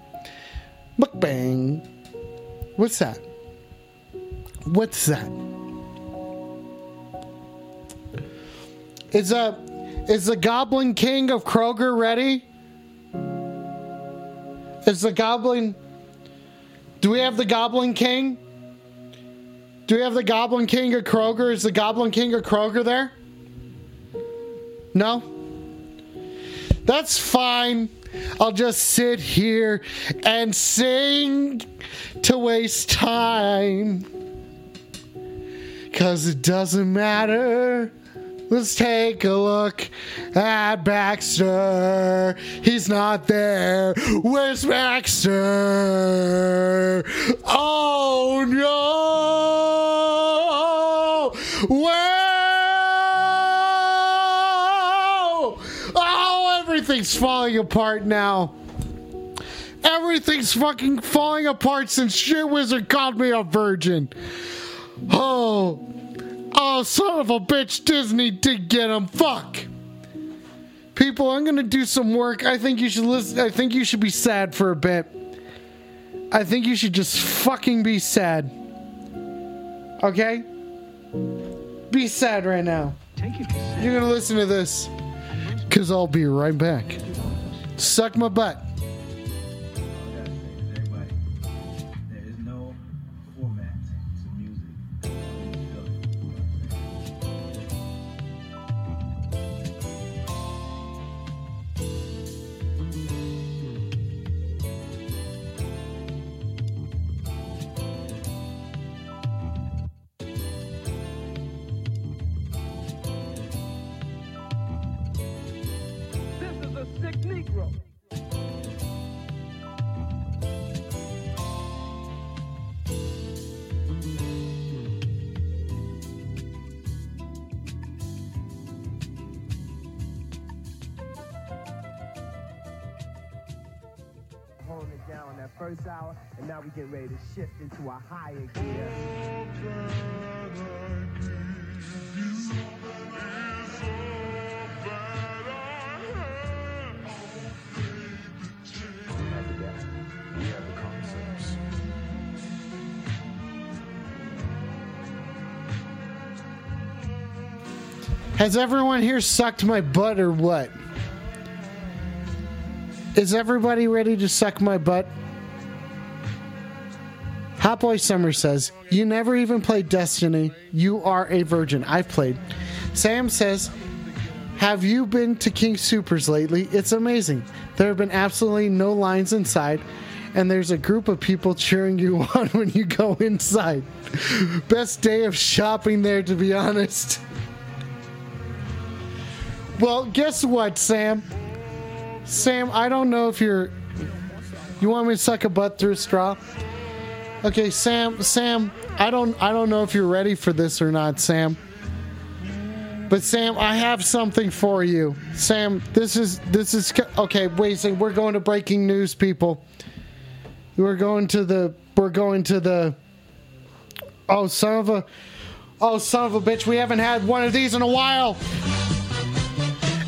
Mukbang. What's that? What's that? Is a is the Goblin King of Kroger ready? Is the Goblin Do we have the Goblin King? Do we have the Goblin King or Kroger? Is the Goblin King or Kroger there? No? That's fine. I'll just sit here and sing to waste time. Cause it doesn't matter. Let's take a look at Baxter. He's not there. Where's Baxter? Oh no! Where? Oh, everything's falling apart now. Everything's fucking falling apart since Shit Wizard called me a virgin. Oh. Oh, son of a bitch, Disney did get him. Fuck. People, I'm gonna do some work. I think you should listen. I think you should be sad for a bit. I think you should just fucking be sad. Okay? Be sad right now. You're gonna listen to this. Cause I'll be right back. Suck my butt. First hour, and now we get ready to shift into a higher gear. Has everyone here sucked my butt or what? Is everybody ready to suck my butt? Boy Summer says, You never even played Destiny. You are a virgin. I've played. Sam says, Have you been to King Supers lately? It's amazing. There have been absolutely no lines inside, and there's a group of people cheering you on when you go inside. Best day of shopping there, to be honest. Well, guess what, Sam? Sam, I don't know if you're. You want me to suck a butt through a straw? Okay, Sam. Sam, I don't. I don't know if you're ready for this or not, Sam. But Sam, I have something for you. Sam, this is this is okay. Wait, a second. we're going to breaking news, people. We're going to the. We're going to the. Oh, son of a. Oh, son of a bitch! We haven't had one of these in a while.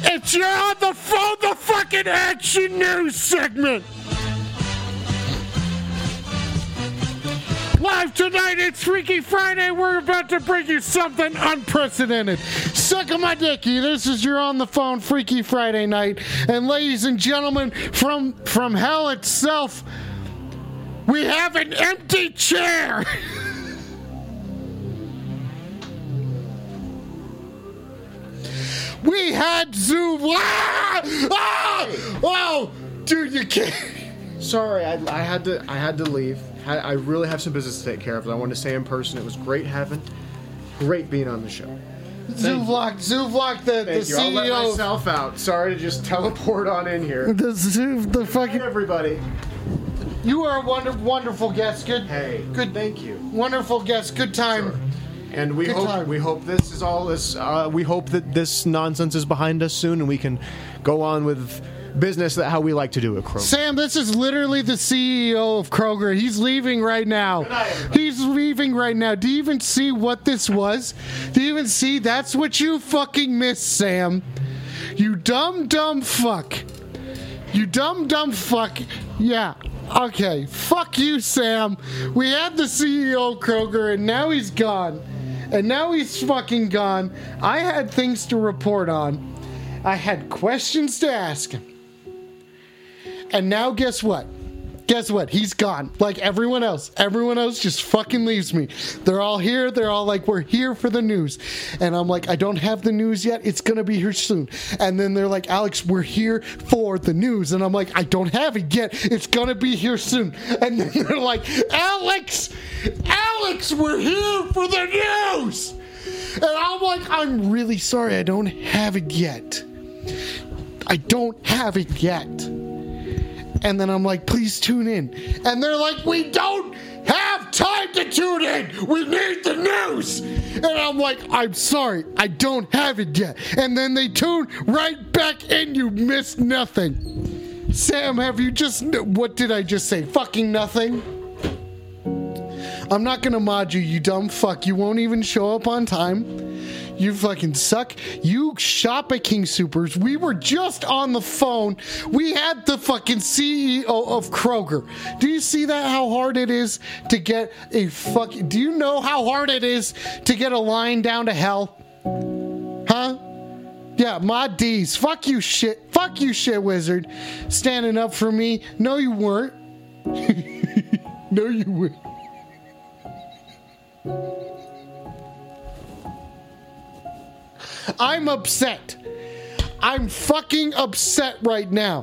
It's your on the phone, the fucking action news segment. Live tonight, it's Freaky Friday. We're about to bring you something unprecedented. Suck my dicky. This is your on the phone Freaky Friday night. And ladies and gentlemen, from from hell itself, we have an empty chair. We had Zoom. Ah! Ah! Oh, dude, you can't. Sorry, I, I had to. I had to leave. I, I really have some business to take care of. But I wanted to say in person, it was great having, great being on the show. Zuvlok, Zuvlok, the, the Thank you. I'll let CEO. myself out. Sorry to just teleport on in here. The Zuv, the fucking everybody. You are a wonder, wonderful guest. Good. Hey. Good. Thank you. Wonderful guest. Good time. And we Good hope time. we hope this is all this. Uh, we hope that this nonsense is behind us soon, and we can go on with business that how we like to do it, Kroger. Sam, this is literally the CEO of Kroger. He's leaving right now. He's leaving right now. Do you even see what this was? Do you even see? That's what you fucking missed, Sam. You dumb, dumb fuck. You dumb, dumb fuck. Yeah. Okay. Fuck you, Sam. We had the CEO of Kroger, and now he's gone. And now he's fucking gone. I had things to report on. I had questions to ask him. And now, guess what? Guess what? He's gone. Like everyone else. Everyone else just fucking leaves me. They're all here. They're all like, we're here for the news. And I'm like, I don't have the news yet. It's going to be here soon. And then they're like, Alex, we're here for the news. And I'm like, I don't have it yet. It's going to be here soon. And then they're like, Alex, Alex, we're here for the news. And I'm like, I'm really sorry. I don't have it yet. I don't have it yet. And then I'm like, please tune in. And they're like, we don't have time to tune in. We need the news. And I'm like, I'm sorry, I don't have it yet. And then they tune right back in. You missed nothing. Sam, have you just. What did I just say? Fucking nothing? I'm not gonna mod you, you dumb fuck. You won't even show up on time. You fucking suck. You shop at King Supers. We were just on the phone. We had the fucking CEO of Kroger. Do you see that? How hard it is to get a fucking. Do you know how hard it is to get a line down to hell? Huh? Yeah, my D's. Fuck you, shit. Fuck you, shit wizard. Standing up for me. No, you weren't. no, you weren't. I'm upset. I'm fucking upset right now.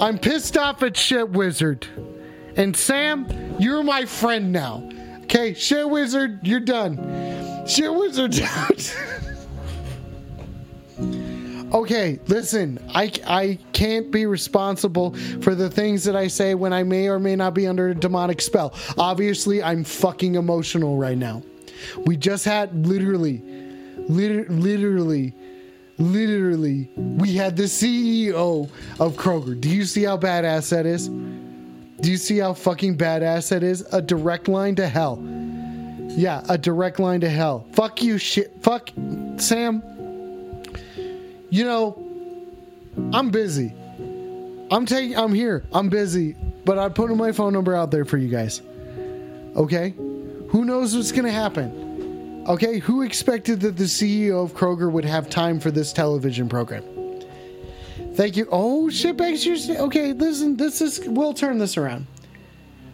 I'm pissed off at Shit Wizard. And Sam, you're my friend now. Okay, Shit Wizard, you're done. Shit Wizard's out. okay, listen, I, I can't be responsible for the things that I say when I may or may not be under a demonic spell. Obviously, I'm fucking emotional right now. We just had literally, liter- literally, literally, we had the CEO of Kroger. Do you see how badass that is? Do you see how fucking badass that is? A direct line to hell. Yeah, a direct line to hell. Fuck you, shit. Fuck Sam. You know, I'm busy. I'm taking. I'm here. I'm busy, but I'm putting my phone number out there for you guys. Okay, who knows what's gonna happen? Okay, who expected that the CEO of Kroger would have time for this television program? Thank you. Oh shit, Baxter. Okay, listen. This is. We'll turn this around.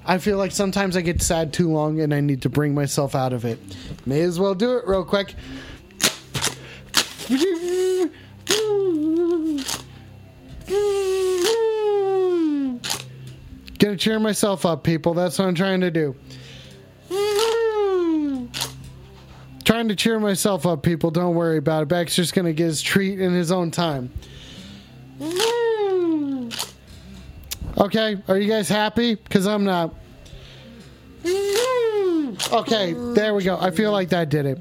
I feel like sometimes I get sad too long and I need to bring myself out of it. May as well do it real quick. Gonna cheer myself up, people. That's what I'm trying to do. Trying to cheer myself up, people. Don't worry about it. Baxter's just gonna get his treat in his own time. Okay, are you guys happy? Because I'm not. Okay, there we go. I feel like that did it.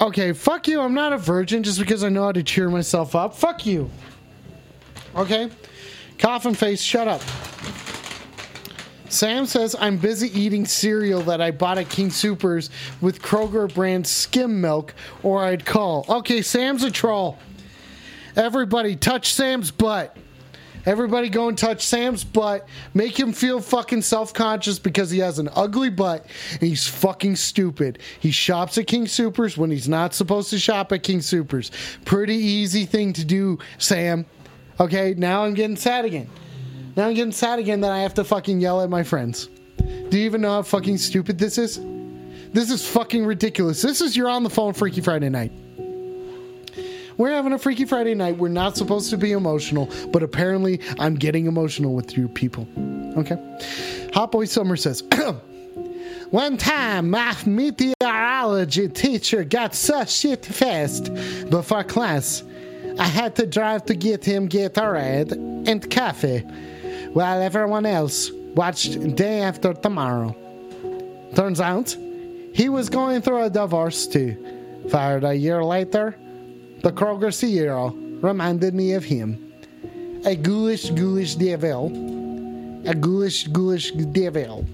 Okay, fuck you. I'm not a virgin just because I know how to cheer myself up. Fuck you. Okay? Coffin face, shut up. Sam says I'm busy eating cereal that I bought at King Supers with Kroger brand skim milk, or I'd call. Okay, Sam's a troll. Everybody, touch Sam's butt. Everybody go and touch Sam's butt. Make him feel fucking self conscious because he has an ugly butt and he's fucking stupid. He shops at King Supers when he's not supposed to shop at King Supers. Pretty easy thing to do, Sam. Okay, now I'm getting sad again. Now I'm getting sad again that I have to fucking yell at my friends. Do you even know how fucking stupid this is? This is fucking ridiculous. This is your on the phone Freaky Friday night. We're having a Freaky Friday night. We're not supposed to be emotional, but apparently I'm getting emotional with you people. Okay? Hot Boy Summer says, One time, my meteorology teacher got so shit fast before class, I had to drive to get him Gatorade and coffee, while everyone else watched Day After Tomorrow. Turns out, he was going through a divorce too. Fired a year later, the Kroger CEO reminded me of him. A ghoulish, ghoulish devil. A ghoulish, ghoulish devil.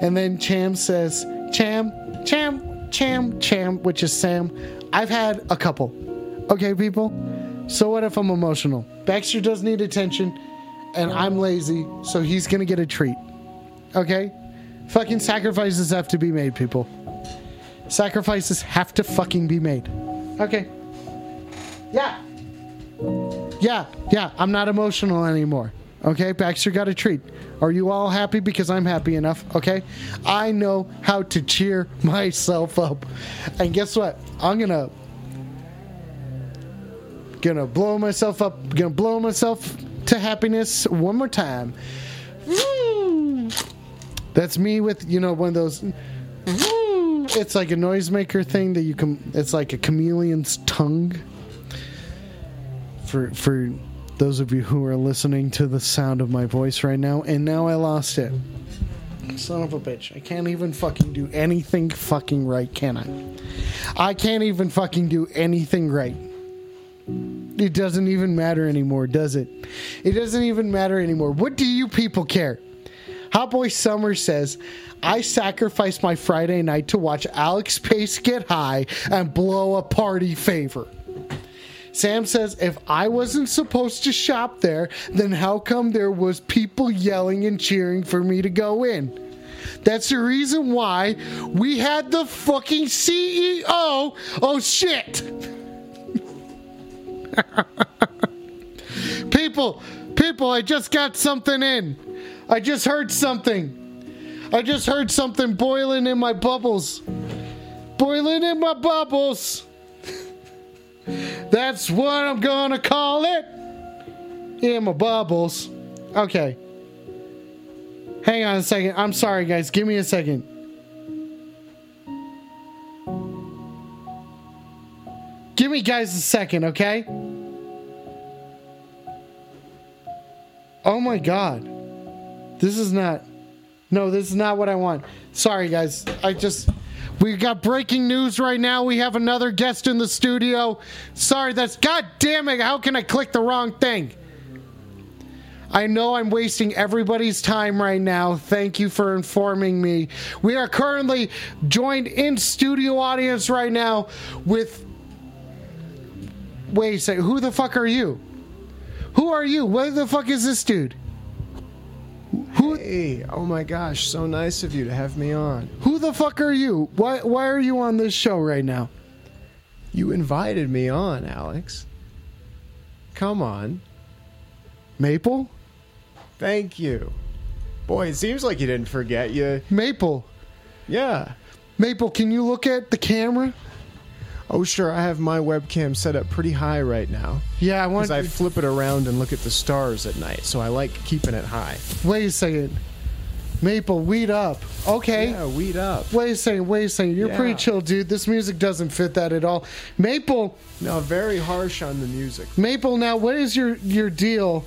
And then Cham says, Cham, Cham, Cham, Cham, which is Sam. I've had a couple. Okay, people? So what if I'm emotional? Baxter does need attention, and I'm lazy, so he's gonna get a treat. Okay? Fucking sacrifices have to be made, people. Sacrifices have to fucking be made. Okay. Yeah. Yeah, yeah, I'm not emotional anymore. Okay, Baxter got a treat. Are you all happy? Because I'm happy enough, okay? I know how to cheer myself up. And guess what? I'm gonna gonna blow myself up, gonna blow myself to happiness one more time. That's me with, you know, one of those it's like a noisemaker thing that you can it's like a chameleon's tongue for for those of you who are listening to the sound of my voice right now and now I lost it. Son of a bitch. I can't even fucking do anything fucking right, can I? I can't even fucking do anything right. It doesn't even matter anymore, does it? It doesn't even matter anymore. What do you people care? Hot Boy Summer says, I sacrificed my Friday night to watch Alex Pace get high and blow a party favor. Sam says, if I wasn't supposed to shop there, then how come there was people yelling and cheering for me to go in? That's the reason why we had the fucking CEO. Oh shit. people, people, I just got something in. I just heard something. I just heard something boiling in my bubbles. Boiling in my bubbles. That's what I'm gonna call it. In my bubbles. Okay. Hang on a second. I'm sorry, guys. Give me a second. Give me guys a second, okay? Oh my god. This is not. No, this is not what I want. Sorry, guys. I just. We got breaking news right now. We have another guest in the studio. Sorry, that's. God damn it. How can I click the wrong thing? I know I'm wasting everybody's time right now. Thank you for informing me. We are currently joined in studio audience right now with. Wait a second. Who the fuck are you? Who are you? What the fuck is this dude? Hey, oh my gosh, so nice of you to have me on. Who the fuck are you? Why why are you on this show right now? You invited me on, Alex. Come on. Maple? Thank you. Boy, it seems like you didn't forget. You Maple. Yeah. Maple, can you look at the camera? Oh, sure. I have my webcam set up pretty high right now. Yeah, I want. To. Because I flip it around and look at the stars at night, so I like keeping it high. Wait a second. Maple, weed up. Okay. Yeah, weed up. Wait a second. Wait a second. You're Yeah. pretty chill, dude. This music doesn't fit that at all. Maple. No, very harsh on the music. Maple. Now, what is your your deal?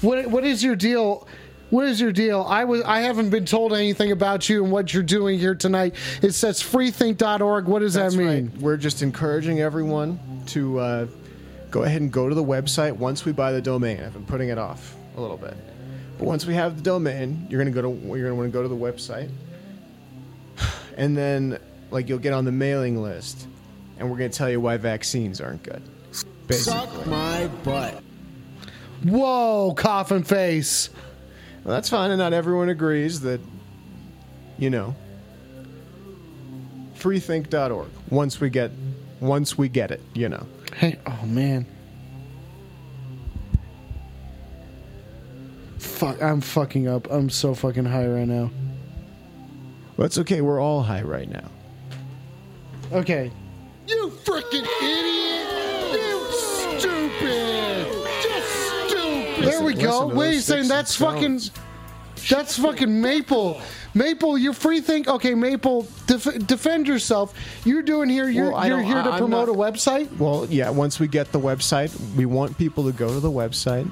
What what is your deal? What is your deal? I was I haven't been told anything about you and what you're doing here tonight. It says freethink.org. What does That's that mean? right. We're just encouraging everyone to uh, go ahead and go to the website once we buy the domain. I've been putting it off a little bit, but once we have the domain, you're gonna go to you're gonna want to go to the website, and then like you'll get on the mailing list, and we're gonna tell you why vaccines aren't good. Basically. my butt. Whoa, coffin face. Well, that's fine, and not everyone agrees that, you know, freethink.org. Once we get, once we get it, you know. Hey, oh man. Fuck, I'm fucking up. I'm so fucking high right now. Well, it's okay. We're all high right now. Okay. You freaking idiot! You stupid! There we go. Wait a second. That's fucking. That's fucking Maple. Maple, you free think. Okay, Maple, def- defend yourself. You're doing here. You're, Well, I you're don't- here to I- I'm promote not- a website. Well, yeah. Once we get the website, we want people to go to the website,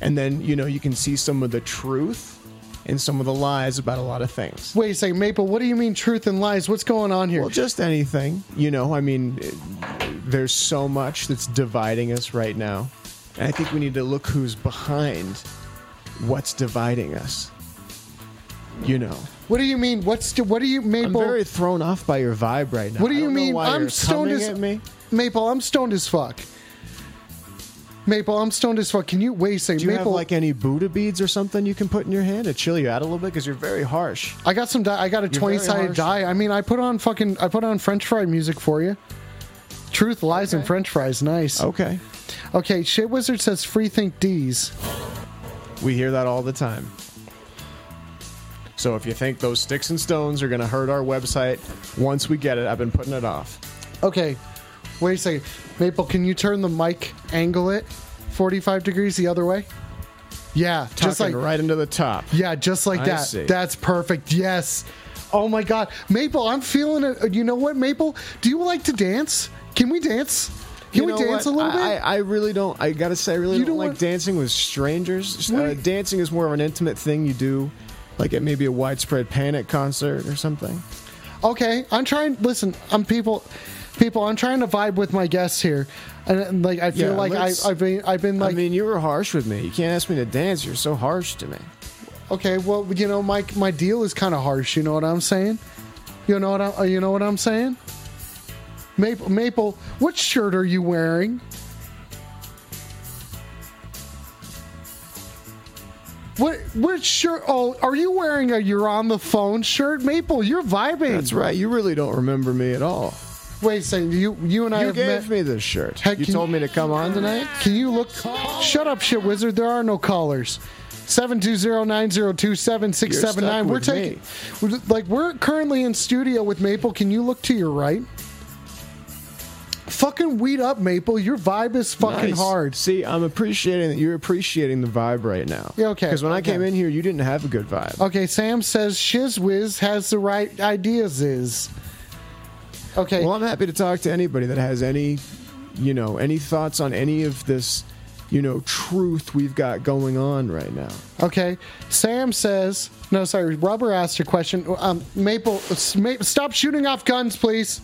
and then you know you can see some of the truth and some of the lies about a lot of things. Wait a second, Maple. What do you mean truth and lies? What's going on here? Well, just anything. You know, I mean, it- there's so much that's dividing us right now, and I think we need to look who's behind what's dividing us. You know. What do you mean? What's what do you Maple? I'm Maple? very thrown off by your vibe right now. What do I you don't know mean? why I'm you're stoned coming as at me. Maple. I'm stoned as fuck. Maple, I'm stoned as fuck. Can you wait a second? Do you Maple, have like any Buddha beads or something you can put in your hand to chill you out a little bit? Because you're very harsh. I got some. Di- I got a twenty sided harsh. die. I mean, I put on fucking. I put on French fry music for you. Truth, lies, and French fries. Nice. Okay. Okay. Shit Wizard says free think D's. We hear that all the time. So if you think those sticks and stones are going to hurt our website, once we get it, I've been putting it off. Okay. Wait a second. Maple, can you turn the mic angle it forty five degrees the other way? Yeah, just like right into the top. Yeah, just like I that. see. That's perfect. Yes. Oh my God, Maple, I'm feeling it. You know what, Maple? Do you like to dance? Can we dance? Can we dance what? a little bit? I, I really don't. I gotta say, I really You don't, don't like want- dancing with strangers. Uh, dancing is more of an intimate thing you do, like at maybe a widespread panic concert or something. Okay, I'm trying. Listen, I'm people. People, I'm trying to vibe with my guests here, and, and, like I feel Yeah, like I, let's- I've been, I've been like, I mean, you were harsh with me. You can't ask me to dance. You're so harsh to me. Okay, well, you know, my my deal is kind of harsh. You know what I'm saying? You know what I, you know what I'm saying? Maple, Maple, what shirt are you wearing? What what shirt? Oh, are you wearing a "You're on the phone" shirt, Maple? You're vibing. That's right. You really don't remember me at all. Wait a second. You you and I You have gave met. me this shirt. Heck, you told me to come on tonight. Can you look? Shut up, shit wizard. There are no callers. Seven two zero nine zero two seven six You're seven nine. stuck We're taking, we're- like, we're currently in studio with Maple. Can you look to your right? Fucking weed up, Maple. Your vibe is fucking Nice. hard. See, I'm appreciating that you're appreciating the vibe right now. Yeah, okay, Because when I came in here, you didn't have a good vibe. Okay, Sam says Shizwiz has the right ideas. Is okay. Well, I'm happy to talk to anybody that has any, you know, any thoughts on any of this, you know, truth we've got going on right now. Okay. Sam says, no, sorry, Rubber asked a question. Um, Maple, Ma- stop shooting off guns, please.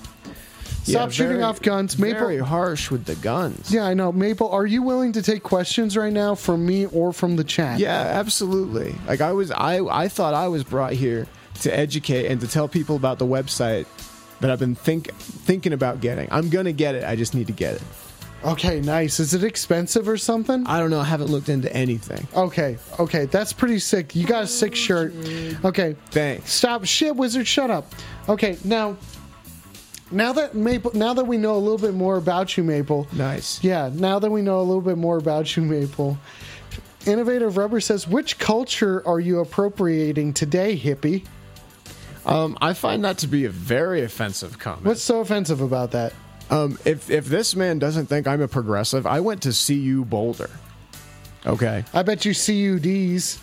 Stop shooting very- off guns. Maple. Very harsh with the guns. Yeah, I know. Maple, are you willing to take questions right now from me or from the chat? Yeah, absolutely. Like I was, I I thought I was brought here to educate and to tell people about the website that I've been think thinking about getting. I'm gonna get it. I just need to get it. Okay, nice. Is it expensive or something? I don't know. I haven't looked into anything. Okay, okay, that's pretty sick. You got a sick shirt. Okay, thanks. Stop, shit, wizard. Shut up. Okay, now, now that Maple, now that we know a little bit more about you, Maple. Nice. Yeah, now that we know a little bit more about you, Maple. Innovative Rubber says, which culture are you appropriating today, hippie? Um, I find that to be a very offensive comment. What's so offensive about that? Um, if if this man doesn't think I'm a progressive, I went to CU Boulder. Okay. I bet you CUDs.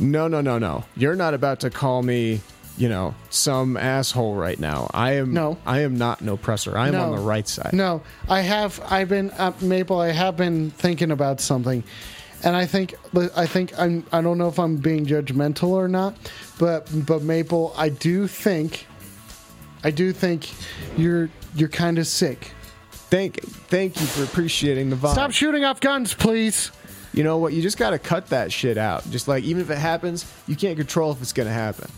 No, no, no, no. You're not about to call me, you know, some asshole right now. I am. No. I am not an oppressor. I am No. on the right side. No, I have. I've been uh, Maple. I have been thinking about something, and I think. I think I'm. I don't know if I'm being judgmental or not, but but Maple, I do think. I do think you're you're kind of sick. Thank thank you for appreciating the vibe. Stop shooting off guns, please. You know what? You just got to cut that shit out. Just like even if it happens, you can't control if it's going to happen.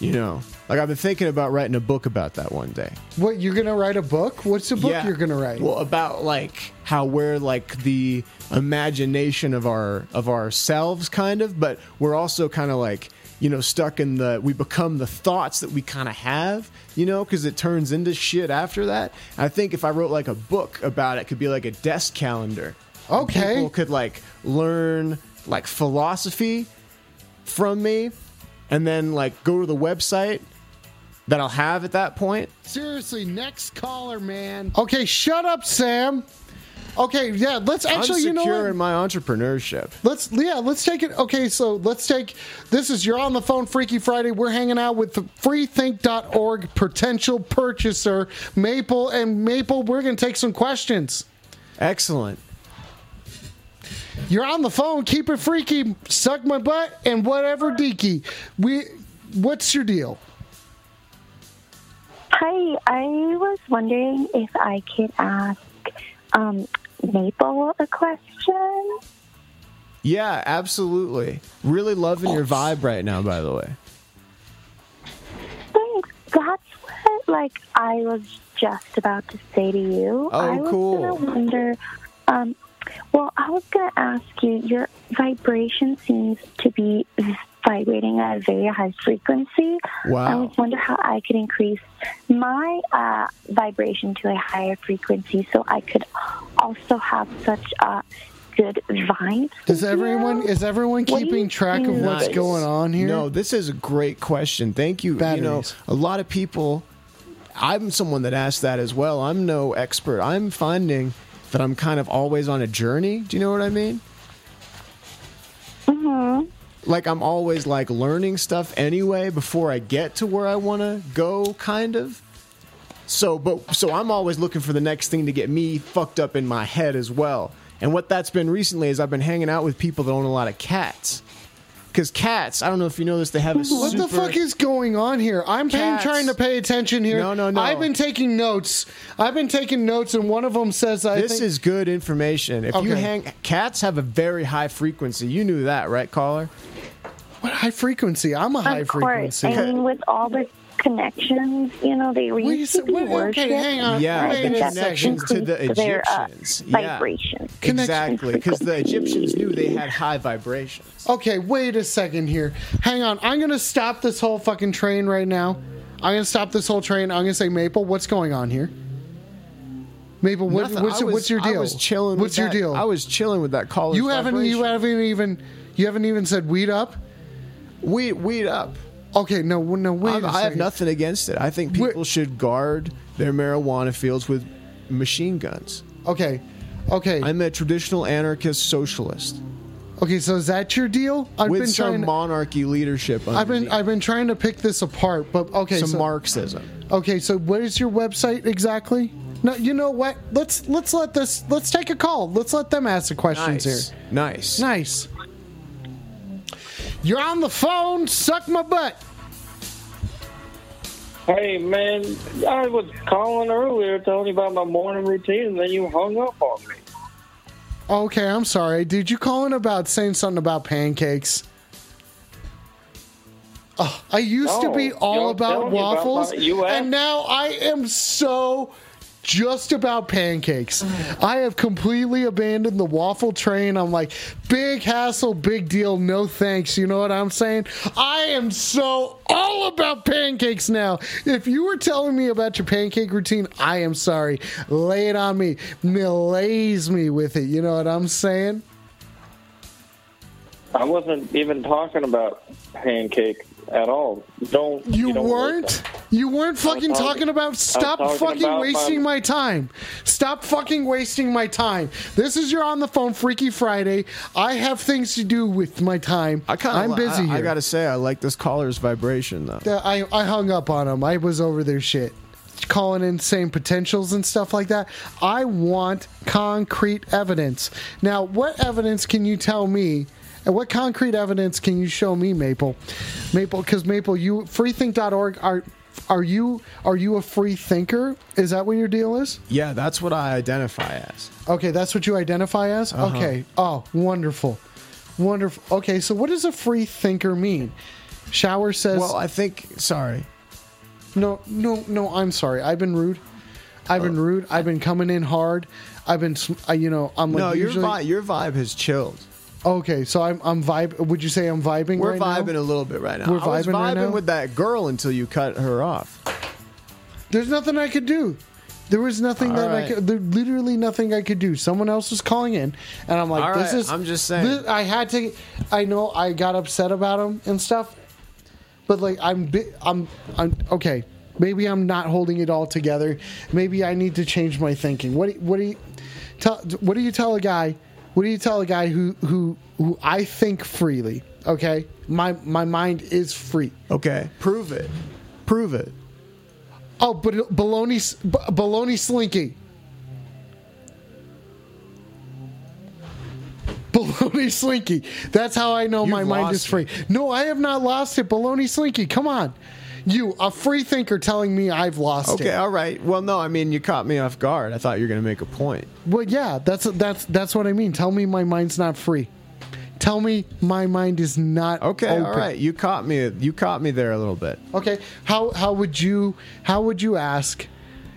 You know, like I've been thinking about writing a book about that one day. What you're gonna write a book? What's the book Yeah. you're gonna write? Well, about like how we're like the imagination of our of ourselves, kind of, but we're also kind of like you know stuck in the we become the thoughts that we kind of have, you know, because it turns into shit after that. I think if I wrote like a book about it, it could be like a desk calendar. Okay. people could like learn like philosophy from me, and then like go to the website that I'll have at that point. Seriously, next caller, man. Okay, shut up, Sam. Okay, yeah, let's actually. You know secure what? in my entrepreneurship. Let's yeah, let's take it. Okay, so let's take this is you're on the phone Freaky Friday. We're hanging out with the freethink.org potential purchaser Maple and Maple. We're going to take some questions. Excellent. You're on the phone. Keep it freaky. Suck my butt and whatever deaky. We what's your deal? Hi, I was wondering if I could ask um, Maple a question. Yeah, absolutely. Really loving your vibe right now, by the way. Thanks. That's what, like, I was just about to say to you. Oh, I was cool. gonna wonder. Um, well, I was gonna ask you. Your vibration seems to be vibrating at a very high frequency. Wow. I was wonder how I could increase my uh, vibration to a higher frequency, so I could also have such a good vibes. Is everyone is everyone What do you keeping track of what's Nice. going on here? No, this is a great question. Thank you. You know, a lot of people. I'm someone that asked that as well. I'm no expert. I'm finding that I'm kind of always on a journey. Do you know what I mean? hmm Like I'm always like learning stuff anyway before I get to where I want to go, kind of. So, but so I'm always looking for the next thing to get me fucked up in my head as well. And what that's been recently is I've been hanging out with people that own a lot of cats. Because cats, I don't know if you know this, they have a What the fuck is going on here? I'm paying, Cats. trying to pay attention here. No, no, no. I've been taking notes. I've been taking notes, and one of them says, "I This think is good information. If you Okay. hang, cats have a very high frequency. You knew that, right, caller? What high frequency? I'm a high of course. frequency. I mean, with all the connections, you know, they Wait, used to so- be wait, okay, hang on. Yeah, I the think that connections to the increased their, uh, Egyptians. Yeah. Exactly, because the Egyptians knew they had high vibrations. Okay, wait a second here. Hang on. I'm gonna stop this whole fucking train right now. I'm gonna stop this whole train. I'm gonna say Maple. What's going on here? Maple, what, what's, was- what's your deal? I was chilling. What's with your that- deal? I was chilling with that caller's you haven't. You haven't even. You haven't even said weed up. Weed, weed up. Okay, no, no, wait. I have nothing against it. I think people should guard their marijuana fields with machine guns. Okay, okay. I'm a traditional anarchist socialist Okay, so is that your deal? I've with been some trying. monarchy leadership. I've been. I've been trying to pick this apart, but okay. some so, Marxism. Okay, so what is your website exactly? No, you know what? Let's let's let this let's take a call. Let's let them ask the questions Nice. here. Nice. Nice. You're on the phone. Suck my butt. Hey man, I was calling earlier telling you about my morning routine, and then you hung up on me. Okay, I'm sorry. Did you call in about saying something about pancakes? Oh, I used to be all about about waffles, my- and now I am so just about pancakes. I have completely abandoned the waffle train. I'm like, big hassle, big deal, no thanks. You know what I'm saying? I am so all about pancakes now. If you were telling me about your pancake routine, I am sorry. Lay it on me. Malaise me with it. You know what I'm saying? I wasn't even talking about pancake at all. Don't You, don't weren't? You weren't fucking talking- talking about. Stop talking fucking about wasting my- my time. Stop fucking wasting my time. This is your on the phone Freaky Friday. I have things to do with my time. I kind of. I'm busy I, here. I gotta say, I like this caller's vibration though. I, I hung up on him. I was over their shit. Calling in saying potentials and stuff like that. I want concrete evidence. Now, what evidence can you tell me? And what concrete evidence can you show me, Maple? Maple, because Maple, you freethink.org are are you are you a free thinker? Is that what your deal is? Yeah, that's what I identify as. Okay, that's what you identify as? Uh-huh. Okay. Oh, wonderful. Wonderful. Okay, so what does a free thinker mean? Shower says Well, I think. Sorry. No, no, no. I'm sorry. I've been rude. I've Oh. been rude. I've been coming in hard. I've been, sm- I, you know, I'm like no, your usually. vibe, your vibe has chilled. Okay, so I'm, I'm vibe. Would you say I'm vibing? We're right vibing now? a little bit right now. We're I was vibing right vibing now? with that girl until you cut her off. There's nothing I could do. There was nothing All that right. I could. There literally nothing I could do. Someone else was calling in, and I'm like, All this right, is. I'm just saying. this- I had to. I know I got upset about him and stuff, but like I'm. I'm. I'm okay. Maybe I'm not holding it all together. Maybe I need to change my thinking. What? What do you tell? What do you tell a guy? What do you tell a guy who who who I think freely? Okay, my my mind is free. Okay, prove it. Prove it. Oh, but baloney, baloney slinky. Baloney slinky. That's how I know my mind is free. No, I have not lost it. Baloney slinky. Come on. You, a free thinker, telling me I've lost Okay, it. Okay, all right. Well, no, I mean you caught me off guard. I thought you were going to make a point. Well, yeah, that's that's that's what I mean. Tell me my mind's not free. Tell me my mind is not Okay, open. all right. You caught me. You caught me there a little bit. Okay. How how would you how would you ask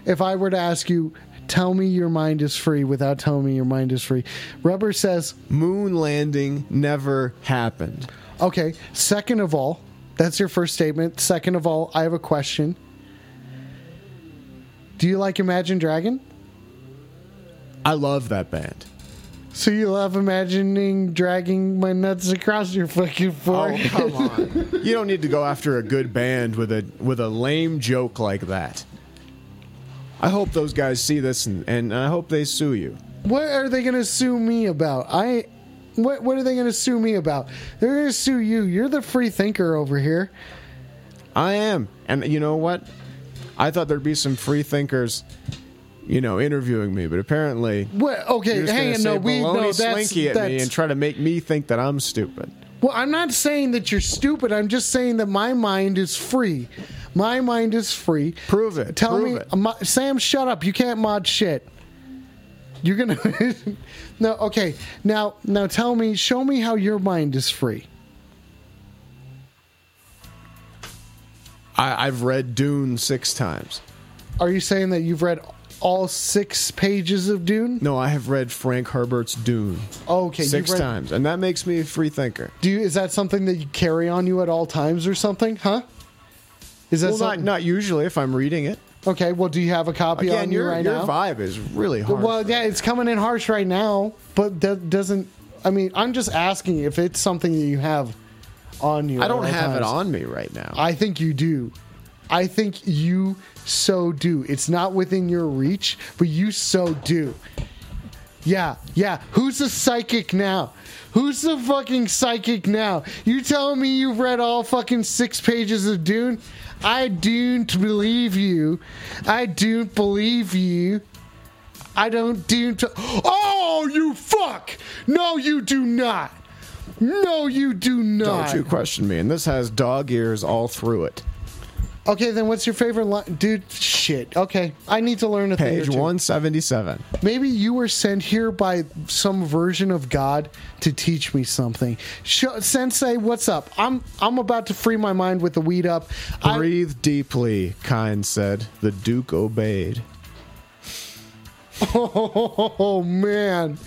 if I were to ask you tell me your mind is free without telling me your mind is free? Rubber says moon landing never happened. Okay. Second of all, that's your first statement. Second of all, I have a question. Do you like Imagine Dragon? I love that band. So you love imagining dragging my nuts across your fucking forehead? Oh come on! you don't need to go after a good band with a with a lame joke like that. I hope those guys see this and, and I hope they sue you. What are they going to sue me about? I what what are they going to sue me about? They're going to sue you. You're the free thinker over here. I am, and you know what? I thought there'd be some free thinkers, you know, interviewing me, but apparently, What? Okay, hang on. No, we no. That's slinky at me that's. and try to make me think that I'm stupid. Well, I'm not saying that you're stupid. I'm just saying that my mind is free. My mind is free. Prove it. Tell Prove me, it. Sam, shut up. You can't mod shit. You're gonna. no, okay. Now, now, tell me. Show me how your mind is free. I, I've read Dune six times. Are you saying that you've read all six pages of Dune? No, I have read Frank Herbert's Dune. Oh, okay, 6 read- times, and that makes me a free thinker. Do you, is that something that you carry on you at all times or something? Huh? Is that well, not not usually if I'm reading it. Okay, well, do you have a copy Again, on you your right your now? vibe is really hard. Well, yeah, it's coming in harsh right now, but that doesn't. I mean, I'm just asking if it's something that you have on you. I don't have it on me right now. I think you do. I think you so do. It's not within your reach, but you so do. Yeah, yeah. Who's the psychic now? Who's the fucking psychic now? You telling me you've read all fucking six pages of Dune? I don't believe you. I don't believe you. I don't do. To- oh, you fuck! No, you do not. No, you do not. Don't you question me. And this has dog ears all through it. Okay, then what's your favorite line? Dude, shit. Okay, I need to learn a thing. Page 177. Maybe you were sent here by some version of God to teach me something. Sh- Sensei, what's up? I'm I'm about to free my mind with the weed up. I, Breathe deeply, kind said. The Duke obeyed. Oh man,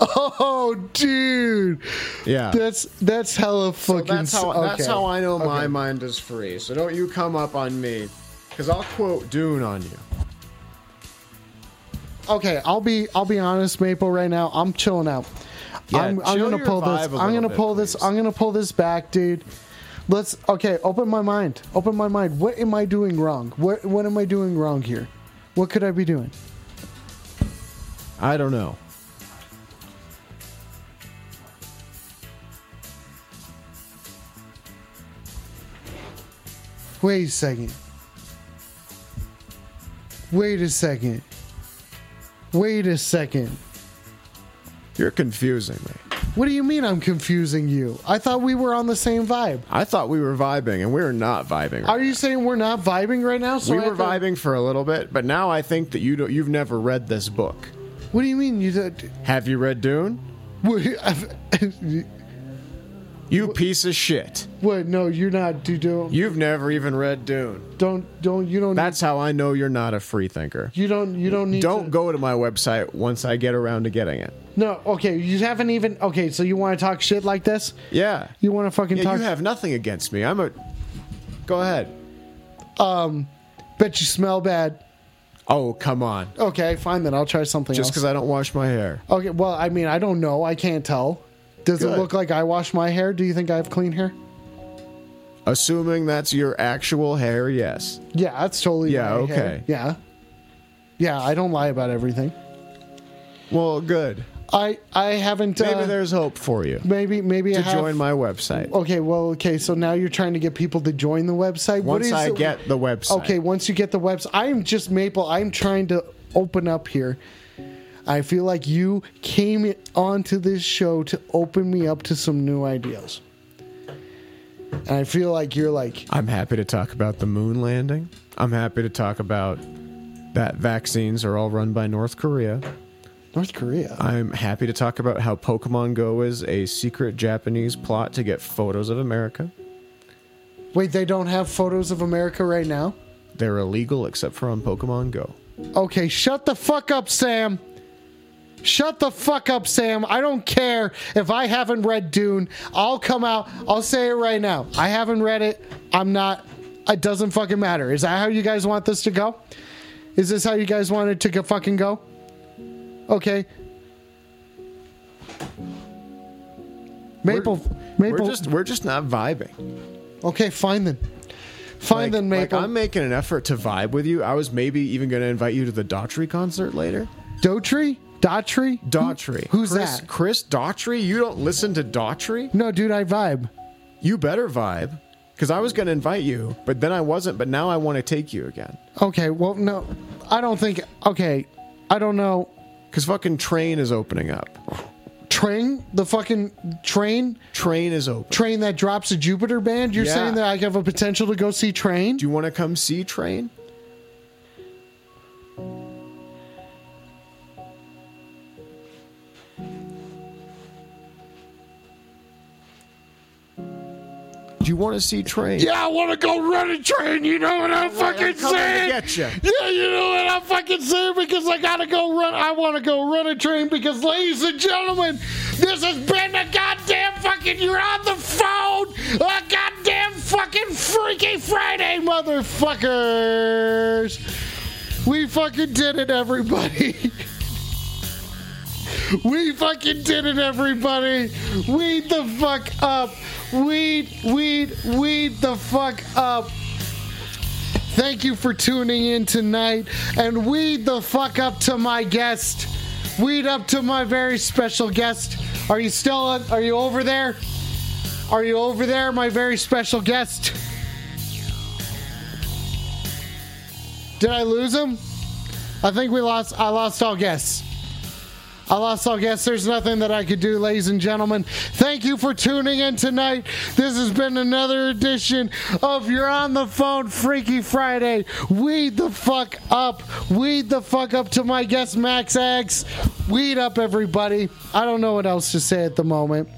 oh dude, Yeah. that's that's hella So fucking. that's how s- that's how I know my mind is free. So don't you come up on me, because I'll quote Dune on you. Okay, I'll be I'll be honest, Maple. Right now, I'm chilling out. Yeah, I'm, I'm gonna pull this. I'm gonna bit, pull this. I'm gonna pull this back, dude. Let's. Okay, open my mind. Open my mind. What am I doing wrong? What What am I doing wrong here? What could I be doing? I don't know. Wait a second. Wait a second. Wait a second. You're confusing me. What do you mean I'm confusing you? I thought we were on the same vibe. I thought we were vibing, and we're not vibing. Are you saying we're not vibing right now? we I were thought- vibing for a little bit, but now I think that you don't, you've never read this book. What do you mean you did? Have you read Dune? You piece of shit. What? No, you're not. Don't. You've never even read Dune. Don't don't you don't. That's how I know you're not a free thinker. You don't. You don't need. Don't to, go to my website once I get around to getting it. No. Okay. You haven't even. Okay. So you want to talk shit like this? Yeah. You want to fucking Yeah, talk? you have nothing against me. I'm a. Go ahead. Um, bet you smell bad. Oh, come on. Okay, fine then. I'll try something Just else. because I don't wash my hair. Okay. Well, I mean, I don't know. I can't tell. Does it look like I wash my hair? Do you think I have clean hair? Assuming that's your actual hair, yes. Yeah, that's totally. Yeah, my okay. hair. Yeah. Yeah, I don't lie about everything. Well, good. I I haven't. Maybe uh, there's hope for you maybe maybe I to have, join my website. Okay, well, okay. So now you're trying to get people to join the website. what Once I it- get the website. Okay, once you get the website, I'm just Maple. I'm trying to open up here. I feel like you came onto this show to open me up to some new ideas. And I feel like you're like, I'm happy to talk about the moon landing. I'm happy to talk about that vaccines are all run by North Korea. North Korea. I'm happy to talk about how Pokemon Go is a secret Japanese plot to get photos of America. wait, they don't have photos of America right now? They're illegal except for on Pokemon Go. Okay, shut the fuck up, Sam. Shut the fuck up, Sam. I don't care if I haven't read Dune. I'll come out. I'll say it right now. I haven't read it. I'm not. It doesn't fucking matter. Is that how you guys want this to go? Is this how you guys want it to go fucking go? Okay. Maple. Maple. We're just we're just not vibing. okay, fine then. Fine Like- then, like, Maple. I'm making an effort to vibe with you. I was maybe even going to invite you to the Daughtry concert later. Daughtry? Daughtry? Daughtry. Who's Chris, that? Chris Daughtry? You don't listen to Daughtry? No, dude, I vibe. You better vibe. Because I was going to invite you, but then I wasn't, but now I want to take you again. Okay, well, no, I don't think. Okay, I don't know. Because fucking Train is opening up. Train the fucking train, Train is open. train that Drops of Jupiter band. You're Yeah. saying that I have a potential to go see Train? Do you want to come see Train? Do you want to see train? Yeah, I want to go run a train. You know what I'm fucking I'm coming to saying? get ya. Yeah, you know what I'm fucking saying because I gotta go run. I want to go run a train because, ladies and gentlemen, this has been a goddamn fucking. You're on the phone. A goddamn fucking Freaky Friday, motherfuckers. We fucking did it, everybody. We fucking did it, everybody. Weed the fuck up. Weed, weed, weed the fuck up. Thank you for tuning in tonight. And weed the fuck up to my guest. Weed up to my very special guest. Are you still, are you over there? Are you over there, my very special guest? Did I lose him? I think we lost, I lost all guests. I lost all guests. There's nothing that I could do, ladies and gentlemen. Thank you for tuning in tonight. This has been another edition of You're on the Phone Freaky Friday. Weed the fuck up. Weed the fuck up to my guest, Max X. Weed up, everybody. I don't know what else to say at the moment.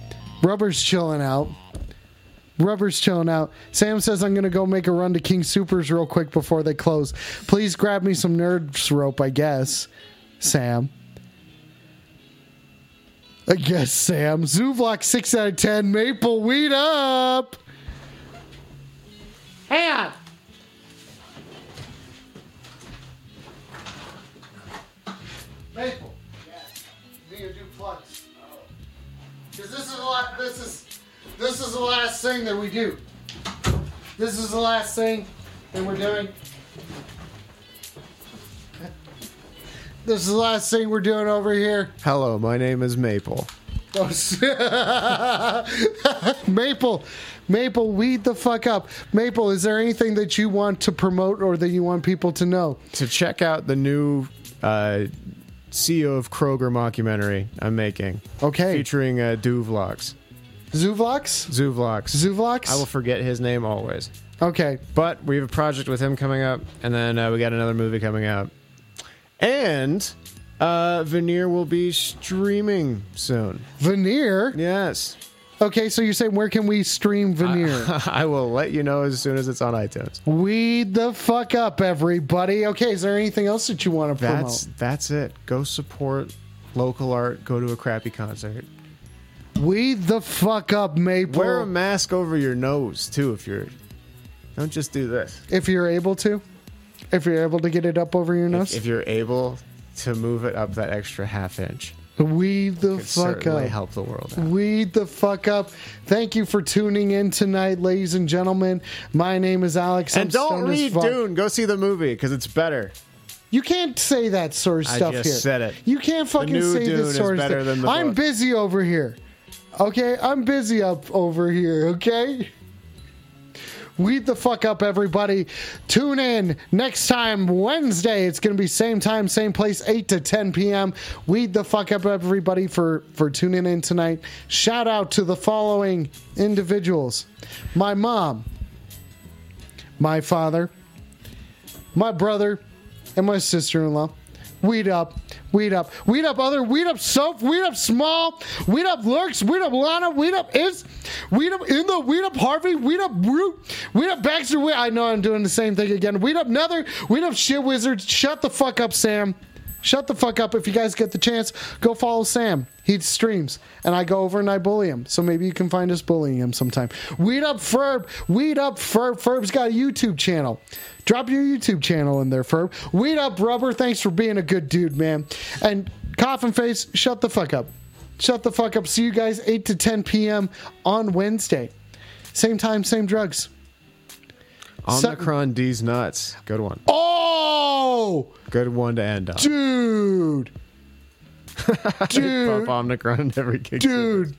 Rubber's chilling out. Rubber's chilling out. Sam says I'm gonna go make a run to King Supers real quick before they close. Please grab me some nerds rope, I guess. Sam. I guess Sam. Zuvlock six out of ten. Maple weed up. Hang on. Maple. You need to do plugs. Because this is the last. This is this is the last thing that we do. This is the last thing that we're doing. This is the last thing we're doing over here. Hello, my name is Maple. Maple, Maple, weed the fuck up. Maple, is there anything that you want to promote or that you want people to know? To check out the new uh, CEO of Kroger mockumentary I'm making. Okay. Featuring uh, Do Vlogs. Zuvlox? Zuvlogs. Zuvlox? I will forget his name always. Okay. But we have a project with him coming up, and then uh, we got another movie coming out. And uh, Veneer will be streaming soon. Veneer? Yes. Okay, so you're saying where can we stream Veneer? I will let you know as soon as it's on iTunes. Weed the fuck up, everybody. Okay, is there anything else that you want to promote? That's that's it. Go support local art. Go to a crappy concert. Weed the fuck up, Maple. Wear a mask over your nose too if you're. Don't just do this. if you're able to. If you're able to get it up over your nose. If, if you're able to move it up that extra half inch, Weed the fuck up. help the world. out. Weed the fuck up. Thank you for tuning in tonight, ladies and gentlemen. My name is Alex. I'm And don't stoned read. Dune. Go see the movie because it's better. You can't say that sort of I stuff just here. said it. You can't fucking say Dune this is sort of stuff. I'm busy over here. Okay, I'm busy up over here. Okay. Weed the fuck up, everybody. Tune in next time, Wednesday. It's going to be same time, same place, 8 to 10 p.m. Weed the fuck up, everybody, for, for tuning in tonight. Shout out to the following individuals my mom, my father, my brother, and my sister in law. Weed up, weed up, weed up other, weed up soap, weed up small, weed up lurks, weed up Lana, weed up is, weed up in the, weed up Harvey, weed up Root, weed up Baxter. Weed, I know I'm doing the same thing again. Weed up Nether, weed up Shit Wizard. Shut the fuck up, Sam. Shut the fuck up. If you guys get the chance, go follow Sam. He streams, and I go over and I bully him. So maybe you can find us bullying him sometime. Weed up Ferb. Weed up Ferb. Ferb's got a YouTube channel. Drop your YouTube channel in there, Ferb. Weed up Rubber. Thanks for being a good dude, man. And Coffin Face, shut the fuck up. Shut the fuck up. See you guys 8 to 10 p.m. on Wednesday. Same time, same drugs. Omicron D's nuts. Good one. Oh, Good one to end on. dude. Dude. Omicron every gig. Dude,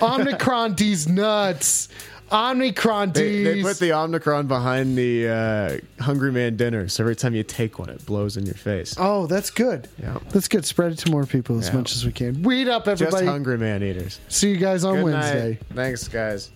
Omicron D's nuts. Omicron They, D's. they put the Omicron behind the uh, Hungry Man dinner, so every time you take one, it blows in your face. oh, that's good. Yeah. That's good. Spread it to more people as Yeah. much as we can. Weed up, everybody. Just. Hungry Man eaters. See you guys on Good Wednesday. night. Thanks, guys.